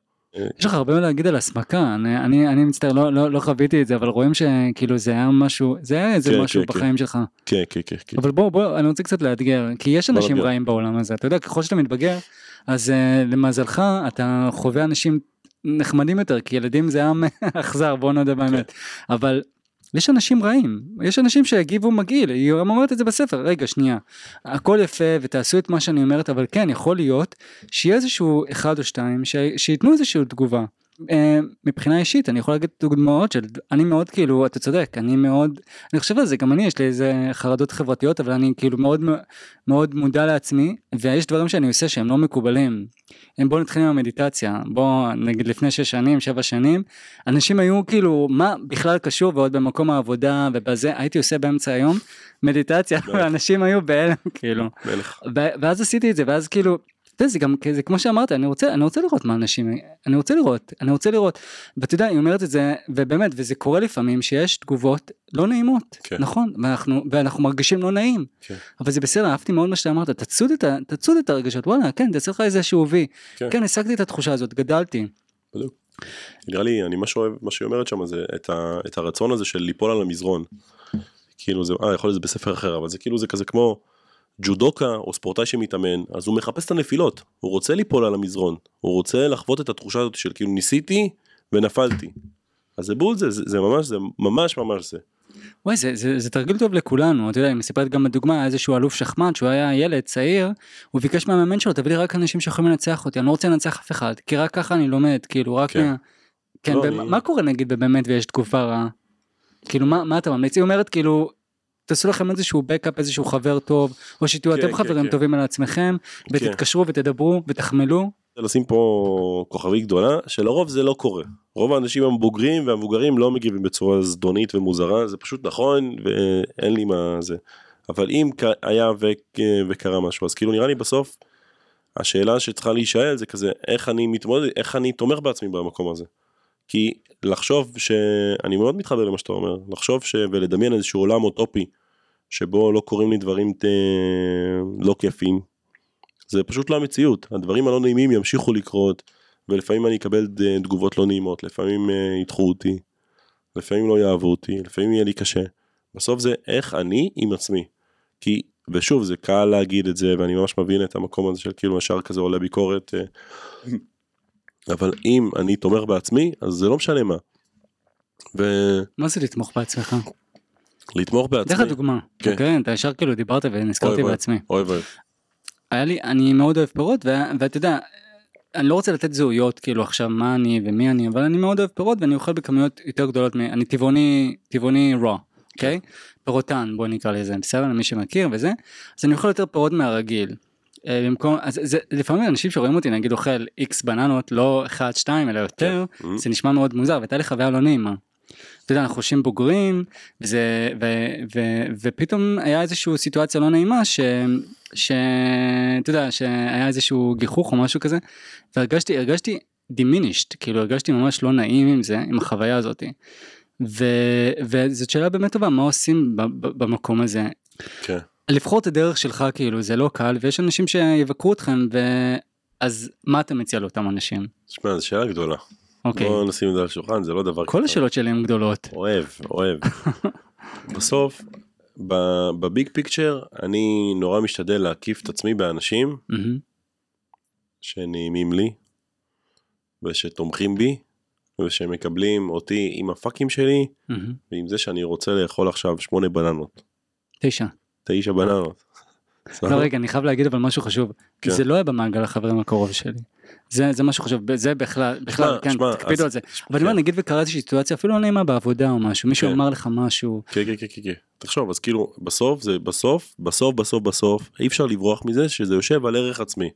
יש לך הרבה מה להגיד על הסמקה, אני, אני, אני מצטער, לא, לא, לא חוויתי את זה, אבל רואים שכאילו זה היה משהו, זה היה איזה כן, משהו כן, בחיים כן. שלך. כן כן כן. כן. אבל בוא, בוא, אני רוצה קצת לאתגר, כי יש אנשים. רעים בעולם הזה, אתה יודע, ככל שאתה מתבגר, אז uh, למזלך אתה חווה אנשים נחמדים יותר, כי ילדים זה עם אכזר, בוא נודה באמת, אבל יש אנשים רעים, יש אנשים שיגיבו מגעיל, היא גם אומרת את זה בספר, רגע שנייה, הכל יפה ותעשו את מה שאני אומרת, אבל כן, יכול להיות שיהיה איזשהו אחד או שתיים. שייתנו איזושהי תגובה. אה, מבחינה אישית אני יכול להגיד דוגמאות של אני מאוד כאילו אתה צודק אני מאוד אני חושב על זה גם אני יש לי איזה חרדות חברתיות אבל אני כאילו מאוד מאוד מודע לעצמי ויש דברים שאני עושה שהם לא מקובלים. אם בוא נתחיל עם המדיטציה בוא נגיד לפני שש שנים שבע שנים אנשים היו כאילו מה בכלל קשור ועוד במקום העבודה ובזה הייתי עושה באמצע היום מדיטציה ואנשים היו בהלם כאילו. ואז עשיתי את זה ואז כאילו זה גם כזה כמו שאמרת אני רוצה אני רוצה לראות מה אנשים אני רוצה לראות אני רוצה לראות ואתה יודע היא אומרת את זה ובאמת וזה קורה לפעמים שיש תגובות לא נעימות כן. נכון ואנחנו ואנחנו מרגישים לא נעים כן. אבל זה בסדר אהבתי מאוד מה שאמרת תצוד את תצוד את הרגשות וואלה כן תעשה לך איזשהו וי כן. כן השגתי את התחושה הזאת גדלתי בדיוק. נראה לי אני מה שאוהב מה שהיא אומרת שם זה את, ה, את הרצון הזה של ליפול על המזרון. כאילו זה אה יכול להיות זה בספר אחר אבל זה כאילו זה כזה כמו ג'ודוקה או ספורטאי שמתאמן אז הוא מחפש את הנפילות הוא רוצה ליפול על המזרון הוא רוצה לחוות את התחושה הזאת של כאילו ניסיתי ונפלתי. אז זה בול זה זה, זה ממש זה ממש ממש זה. וואי זה, זה, זה תרגיל טוב לכולנו אתה יודע היא מספרת גם בדוגמה איזשהו אלוף שחמט שהוא היה ילד צעיר הוא ביקש מהמאמן שלו תביא לי רק אנשים שיכולים לנצח אותי אני לא רוצה לנצח אף אחד כי רק ככה אני לומד כאילו רק כן. מה... כן לא, ומה- אני- מה קורה נגיד באמת ויש תקופה רעה כאילו מה, מה אתה ממליץ היא אומרת כאילו תעשו לכם איזשהו בקאפ איזשהו חבר טוב או שתהיו כן, אתם כן, חברים כן. טובים על עצמכם ותתקשרו ותדברו ותחמלו. לשים פה כוכבית גדולה שלרוב זה לא קורה. רוב האנשים הבוגרים והמבוגרים לא מגיבים בצורה זדונית ומוזרה זה פשוט נכון ואין לי מה זה. אבל אם היה ו- וקרה משהו אז כאילו נראה לי בסוף השאלה שצריכה להישאל זה כזה איך אני מתמודד איך אני תומך בעצמי במקום הזה כי לחשוב שאני מאוד מתחבר למה שאתה אומר לחשוב ש... ולדמיין איזשהו עולם אוטופי שבו לא קורים לי דברים ת... לא כיפים זה פשוט לא המציאות, הדברים הלא נעימים ימשיכו לקרות, ולפעמים אני אקבל ד- תגובות לא נעימות, לפעמים אה, ידחו אותי, לפעמים לא יאהבו אותי, לפעמים יהיה לי קשה. בסוף זה איך אני עם עצמי. כי, ושוב, זה קל להגיד את זה, ואני ממש מבין את המקום הזה של כאילו ישר כזה עולה ביקורת, אה, אבל אם אני תומך בעצמי, אז זה לא משנה מה. ולתמוך מה זה לתמוך בעצמך? בעצמי, דרך הדוגמה, כן. כן, אתה ישר כאילו דיברת ונזכרתי אוהב. בעצמי. אוהב אוהב. היה לי, אני מאוד אוהב פירות, ו- ואתה יודע, אני לא רוצה לתת זהויות כאילו עכשיו מה אני ומי אני, אבל אני מאוד אוהב פירות ואני אוכל בכמויות יותר גדולות, מ- אני טבעוני, טבעוני raw, אוקיי? פירותן בוא נקרא לזה, בסדר? למי שמכיר וזה, אז אני אוכל יותר פירות מהרגיל. אה, במקום, אז זה, לפעמים אנשים שרואים אותי נגיד אוכל איקס בננות, לא אחד שתיים אלא יותר, Mm. זה נשמע מאוד מוזר והייתה לי חוויה לא נעימה. אתה יודע, אנחנו חושבים בוגרים, וזה, ו, ו, ופתאום היה איזושהי סיטואציה לא נעימה, ש, ש, אתה יודע, שהיה איזשהו גיחוך או משהו כזה, והרגשתי, הרגשתי diminished, כאילו הרגשתי ממש לא נעים עם זה, עם החוויה הזאת. ו, וזאת שאלה באמת טובה, מה עושים ב, ב, במקום הזה? כן. לבחור את הדרך שלך, כאילו, זה לא קל, ויש אנשים שיבקרו אתכם, ואז מה אתה מציע לאותם אנשים? תשמע, זו שאלה גדולה. אוקיי. בוא נשים את זה על השולחן, זה לא דבר כל השאלות שלי הן גדולות. אוהב, אוהב. בסוף, בביג פיקצ'ר, אני נורא משתדל להקיף את עצמי באנשים. שנעימים לי, ושתומכים בי, ושמקבלים אותי עם הפאקים שלי, מהמם. ועם זה שאני רוצה לאכול עכשיו שמונה בננות, תשע. תשע בננות. לא רגע אני חייב להגיד אבל משהו חשוב. כן. זה לא היה במעגל החברים הקרוב שלי. זה זה משהו חשוב זה בכלל בכלל כן תקפידו אז- על זה. אבל אומר כן. נגיד וקראתי סיטואציה אפילו לא נעימה בעבודה או משהו מישהו כן. אמר לך משהו. כן, כן, כן, כן. תחשוב, אז כאילו, בסוף זה בסוף, בסוף, בסוף, בסוף, אי אפשר לברוח מזה שזה יושב על ערך עצמי.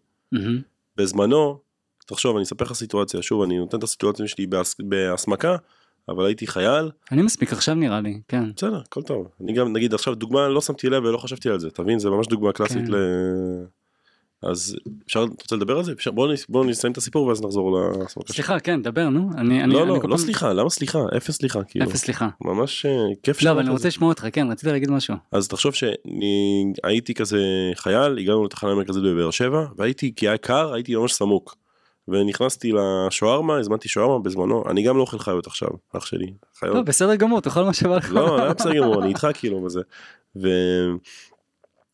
בזמנו, תחשוב, אני אספר לך סיטואציה, שוב, אני נותן את הסיטואציה שלי בהס- בהסמקה, אבל הייתי חייל, אני מספיק עכשיו נראה לי כן. בסדר, הכל טוב. אני גם, נגיד עכשיו, דוגמה, לא שמתי לב ולא חשבתי על זה, תבין, זה ממש דוגמה קלאסית כן. ל... אז אפשר, אתה רוצה לדבר על זה? אפשר, בוא, נס- בוא נסיים את הסיפור ואז נחזור להסמקה. סליחה כן דבר נו אני אני לא, אני לא, כל לא פעם- סליחה, למה סליחה? אפס סליחה, כאילו. אפס סליחה. ממש אה, כיף לא שאמרת אבל אני רוצה. לשמוע אותך כן רציתי להגיד משהו. אז תחשוב שאני הייתי כזה חייל, הגענו לתחנה מרכזית בבאר שבע, והייתי, כי היה קר, הייתי ממש סמוק. ונכנסתי לשווארמה, הזמנתי שווארמה בזמנו, אני גם לא אוכל חיות עכשיו, אח שלי. חיות. לא בסדר גמור תאכל מה שבא לך. לא, היה בסדר גמור, אני איתך כאילו וזה.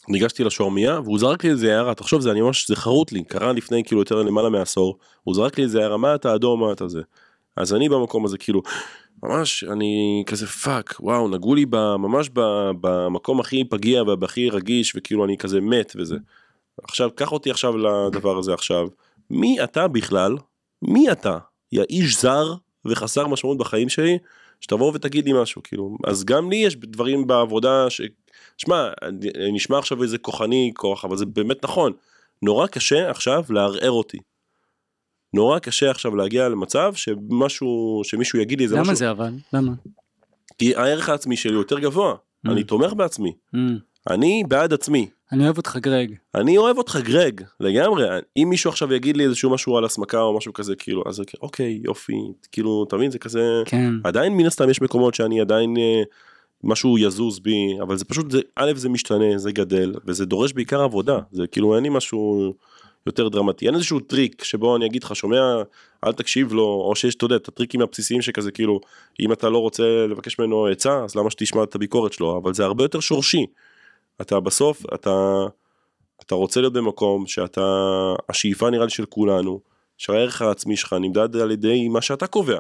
וניגשתי לשווארמיה, והוא זרק לי איזה הערה, תחשוב, זה אני ממש, זה חרוט לי, קרה לפני כאילו יותר למעלה מעשור, הוא זרק לי איזה הערה, מה אתה אדום, מה אתה זה. אז אני במקום הזה כאילו, ממש, אני כזה fuck, וואו, נגעו לי ב, ממש ב, במקום הכי פגיע והכי רגיש, וכאילו אני כזה מת וזה. עכשיו, קח אותי עכשיו לדבר הזה עכשיו. מי אתה בכלל? מי אתה? יא איש זר וחסר משמעות בחיים שלי, שתבוא ותגיד לי משהו, כאילו. אז גם לי יש דברים בעבודה ש... שמע, נשמע עכשיו איזה כוחני כוח, אבל זה באמת נכון. נורא קשה עכשיו לערער אותי. נורא קשה עכשיו להגיע למצב שמשהו, שמישהו יגיד לי איזה משהו. למה זה אבל? למה? כי הערך העצמי שלי יותר גבוה. Mm. אני תומך בעצמי. Mm. אני בעד עצמי. אני אוהב אותך גרג. אני אוהב אותך גרג, לגמרי. אם מישהו עכשיו יגיד לי איזשהו משהו על הסמקה או משהו כזה, כאילו, אז אוקיי, יופי, כאילו, אתה מבין, זה כזה... כן. עדיין מן הסתם יש מקומות שאני עדיין אה, משהו יזוז בי אבל זה פשוט זה א' זה משתנה זה גדל וזה דורש בעיקר עבודה זה כאילו אין לי משהו יותר דרמטי אין איזשהו טריק שבו אני אגיד לך שומע אל תקשיב לו או שיש אתה יודע את הטריקים הבסיסיים שכזה כאילו אם אתה לא רוצה לבקש ממנו עצה אז למה שתשמע את הביקורת שלו אבל זה הרבה יותר שורשי. אתה בסוף אתה אתה רוצה להיות במקום שאתה השאיפה נראה לי של כולנו שהערך העצמי שלך נמדד על ידי מה שאתה קובע.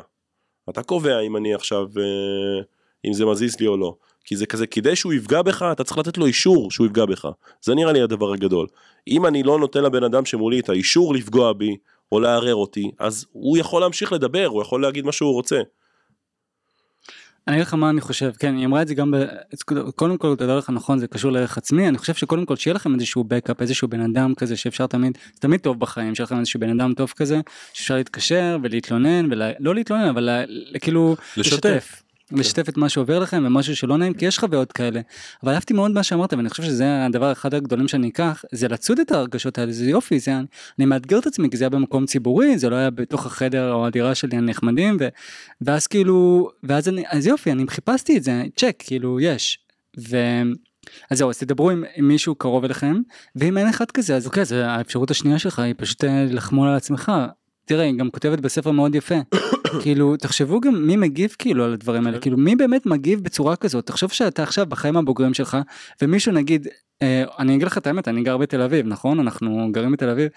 אתה קובע אם אני עכשיו אה, אם זה מזיז לי או לא. כי זה כזה כדי שהוא יפגע בך אתה צריך לתת לו אישור שהוא יפגע בך. זה נראה לי הדבר הגדול. אם אני לא נותן לבן אדם שמולי את האישור לפגוע בי או לערער אותי אז הוא יכול להמשיך לדבר הוא יכול להגיד מה שהוא רוצה אני אגיד לך מה אני חושב כן היא אמרה את זה גם ב... קודם כל תדע לך נכון זה קשור לערך עצמי אני חושב שקודם כל שיהיה לכם איזשהו בקאפ איזשהו בן אדם כזה שאפשר תמיד תמיד טוב בחיים שיהיה לכם איזשהו בן אדם טוב כזה שאפשר להתקשר ולהתלונן ולא להתלונן אבל לה- כאילו לשתף. לשתף את מה שעובר לכם ומשהו שלא נעים כי יש חוויות כאלה אבל אהבתי מאוד מה שאמרת ואני חושב שזה הדבר אחד הגדולים שאני אקח זה לצוד את הרגשות האלה זה יופי זה אני מאתגר את עצמי כי זה היה במקום ציבורי זה לא היה בתוך החדר או הדירה שלי הנחמדים ו, ואז כאילו ואז אני אז יופי אני חיפשתי את זה צ'ק כאילו יש. ו... אז זהו אז תדברו עם, עם מישהו קרוב אליכם ואם אין אחד כזה אז אוקיי אז האפשרות השנייה שלך היא פשוט אה, לחמול על עצמך. תראה היא גם כותבת בספר מאוד יפה. כאילו תחשבו גם מי מגיב כאילו על הדברים האלה. כאילו מי באמת מגיב בצורה כזאת? תחשוב שאתה עכשיו בחיים הבוגרים שלך ומישהו נגיד אני אגיד לך את האמת אני גר בתל אביב נכון? אנחנו גרים בתל אביב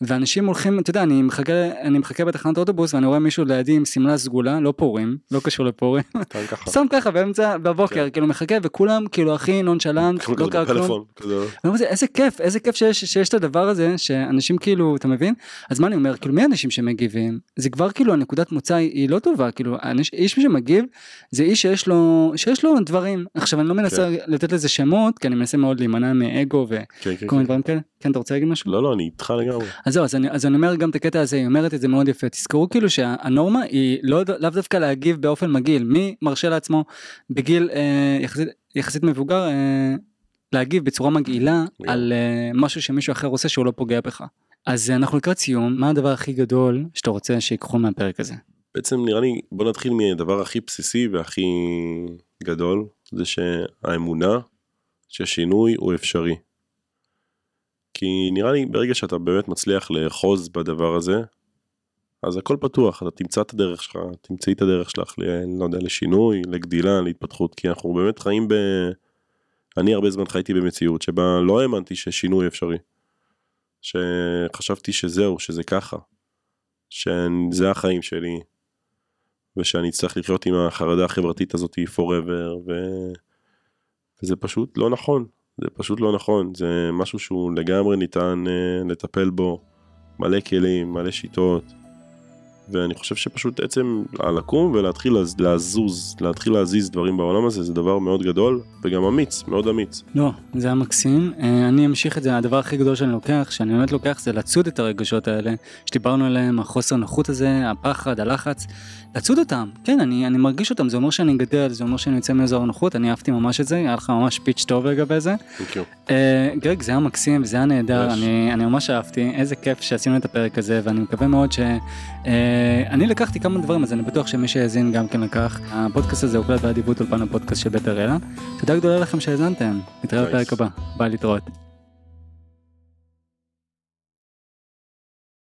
ואנשים הולכים אתה יודע אני מחכה אני מחכה בתחנת אוטובוס ואני רואה מישהו לידי עם שמלה סגולה לא פורים לא קשור לפורים סתם ככה. שם ככה באמצע בבוקר כן. כאילו מחכה וכולם כאילו הכי נונשלנט לא קרה כלום. איזה כיף איזה כיף שיש שיש את הדבר הזה שאנשים כאילו אתה מבין? אז מה אני אומר? כאילו מי האנשים שמגיבים? זה כבר כאילו הנקודת מוצא היא לא טובה כאילו האנש- איש שמגיב זה איש שיש לו שיש לו דברים. עכשיו אני לא מנסה לתת לזה שמות כי אני מנסה מאוד להימנע מאגו וכל כן, כן, מיני כן. דברים כאלה כן אתה רוצה להגיד משהו לא לא אני איתך לגמרי. אז זהו אז אני אז אני אומר גם את הקטע הזה היא אומרת את זה מאוד יפה תזכרו כאילו שהנורמה היא לא לאו דווקא להגיב באופן מגעיל מי מרשה לעצמו בגיל אה, יחסית יחסית מבוגר אה, להגיב בצורה מגעילה לגמרי. על אה, משהו שמישהו אחר עושה שהוא לא פוגע בך. אז אה, אנחנו לקראת סיום מה הדבר הכי גדול שאתה רוצה שיקחו מהפרק הזה. בעצם נראה לי בוא נתחיל מהדבר הכי בסיסי והכי גדול זה שהאמונה ששינוי הוא אפשרי. כי נראה לי ברגע שאתה באמת מצליח לאחוז בדבר הזה אז הכל פתוח, אתה תמצא את הדרך שלך, תמצאי את הדרך שלך, לא יודע, לשינוי, לגדילה, להתפתחות, כי אנחנו באמת חיים ב... אני הרבה זמן חייתי במציאות שבה לא האמנתי ששינוי אפשרי. שחשבתי שזהו, שזה ככה. שזה החיים שלי, ושאני אצטרך לחיות עם החרדה החברתית הזאת forever, ו... וזה פשוט לא נכון, זה פשוט לא נכון, זה משהו שהוא לגמרי ניתן uh, לטפל בו, מלא כלים, מלא שיטות, ואני חושב שפשוט עצם הלקום ולהתחיל לזוז, להתחיל להזיז דברים בעולם הזה זה דבר מאוד גדול וגם אמיץ, מאוד אמיץ. לא, זה היה מקסים. אה, אני אמשיך את זה, הדבר הכי גדול שאני לוקח, שאני באמת לוקח זה לצוד את הרגשות האלה, שדיברנו עליהם, החוסר נוחות הזה, הפחד, הלחץ, לצוד אותם. כן, אני, אני מרגיש אותם, זה אומר שאני גדל, זה אומר שאני יוצא מאזור הנוחות, אני אהבתי ממש את זה, היה לך ממש פיץ' טוב לגבי זה. Uh, גרג, זה היה מקסים, זה היה נהדר, אני, אני ממש אהבתי, איזה כיף שעשינו את הפרק הזה, ואני מקווה מאוד ש... Uh, אני לקחתי כמה דברים, אז אני בטוח שמי שהאזין גם כן לקח. הפודקאסט הזה הוקלט באדיבות אולפן הפודקאסט של בית אראלה. תודה גדולה לכם שהאזנתם, נתראה בפרק הבא, ביי להתראות.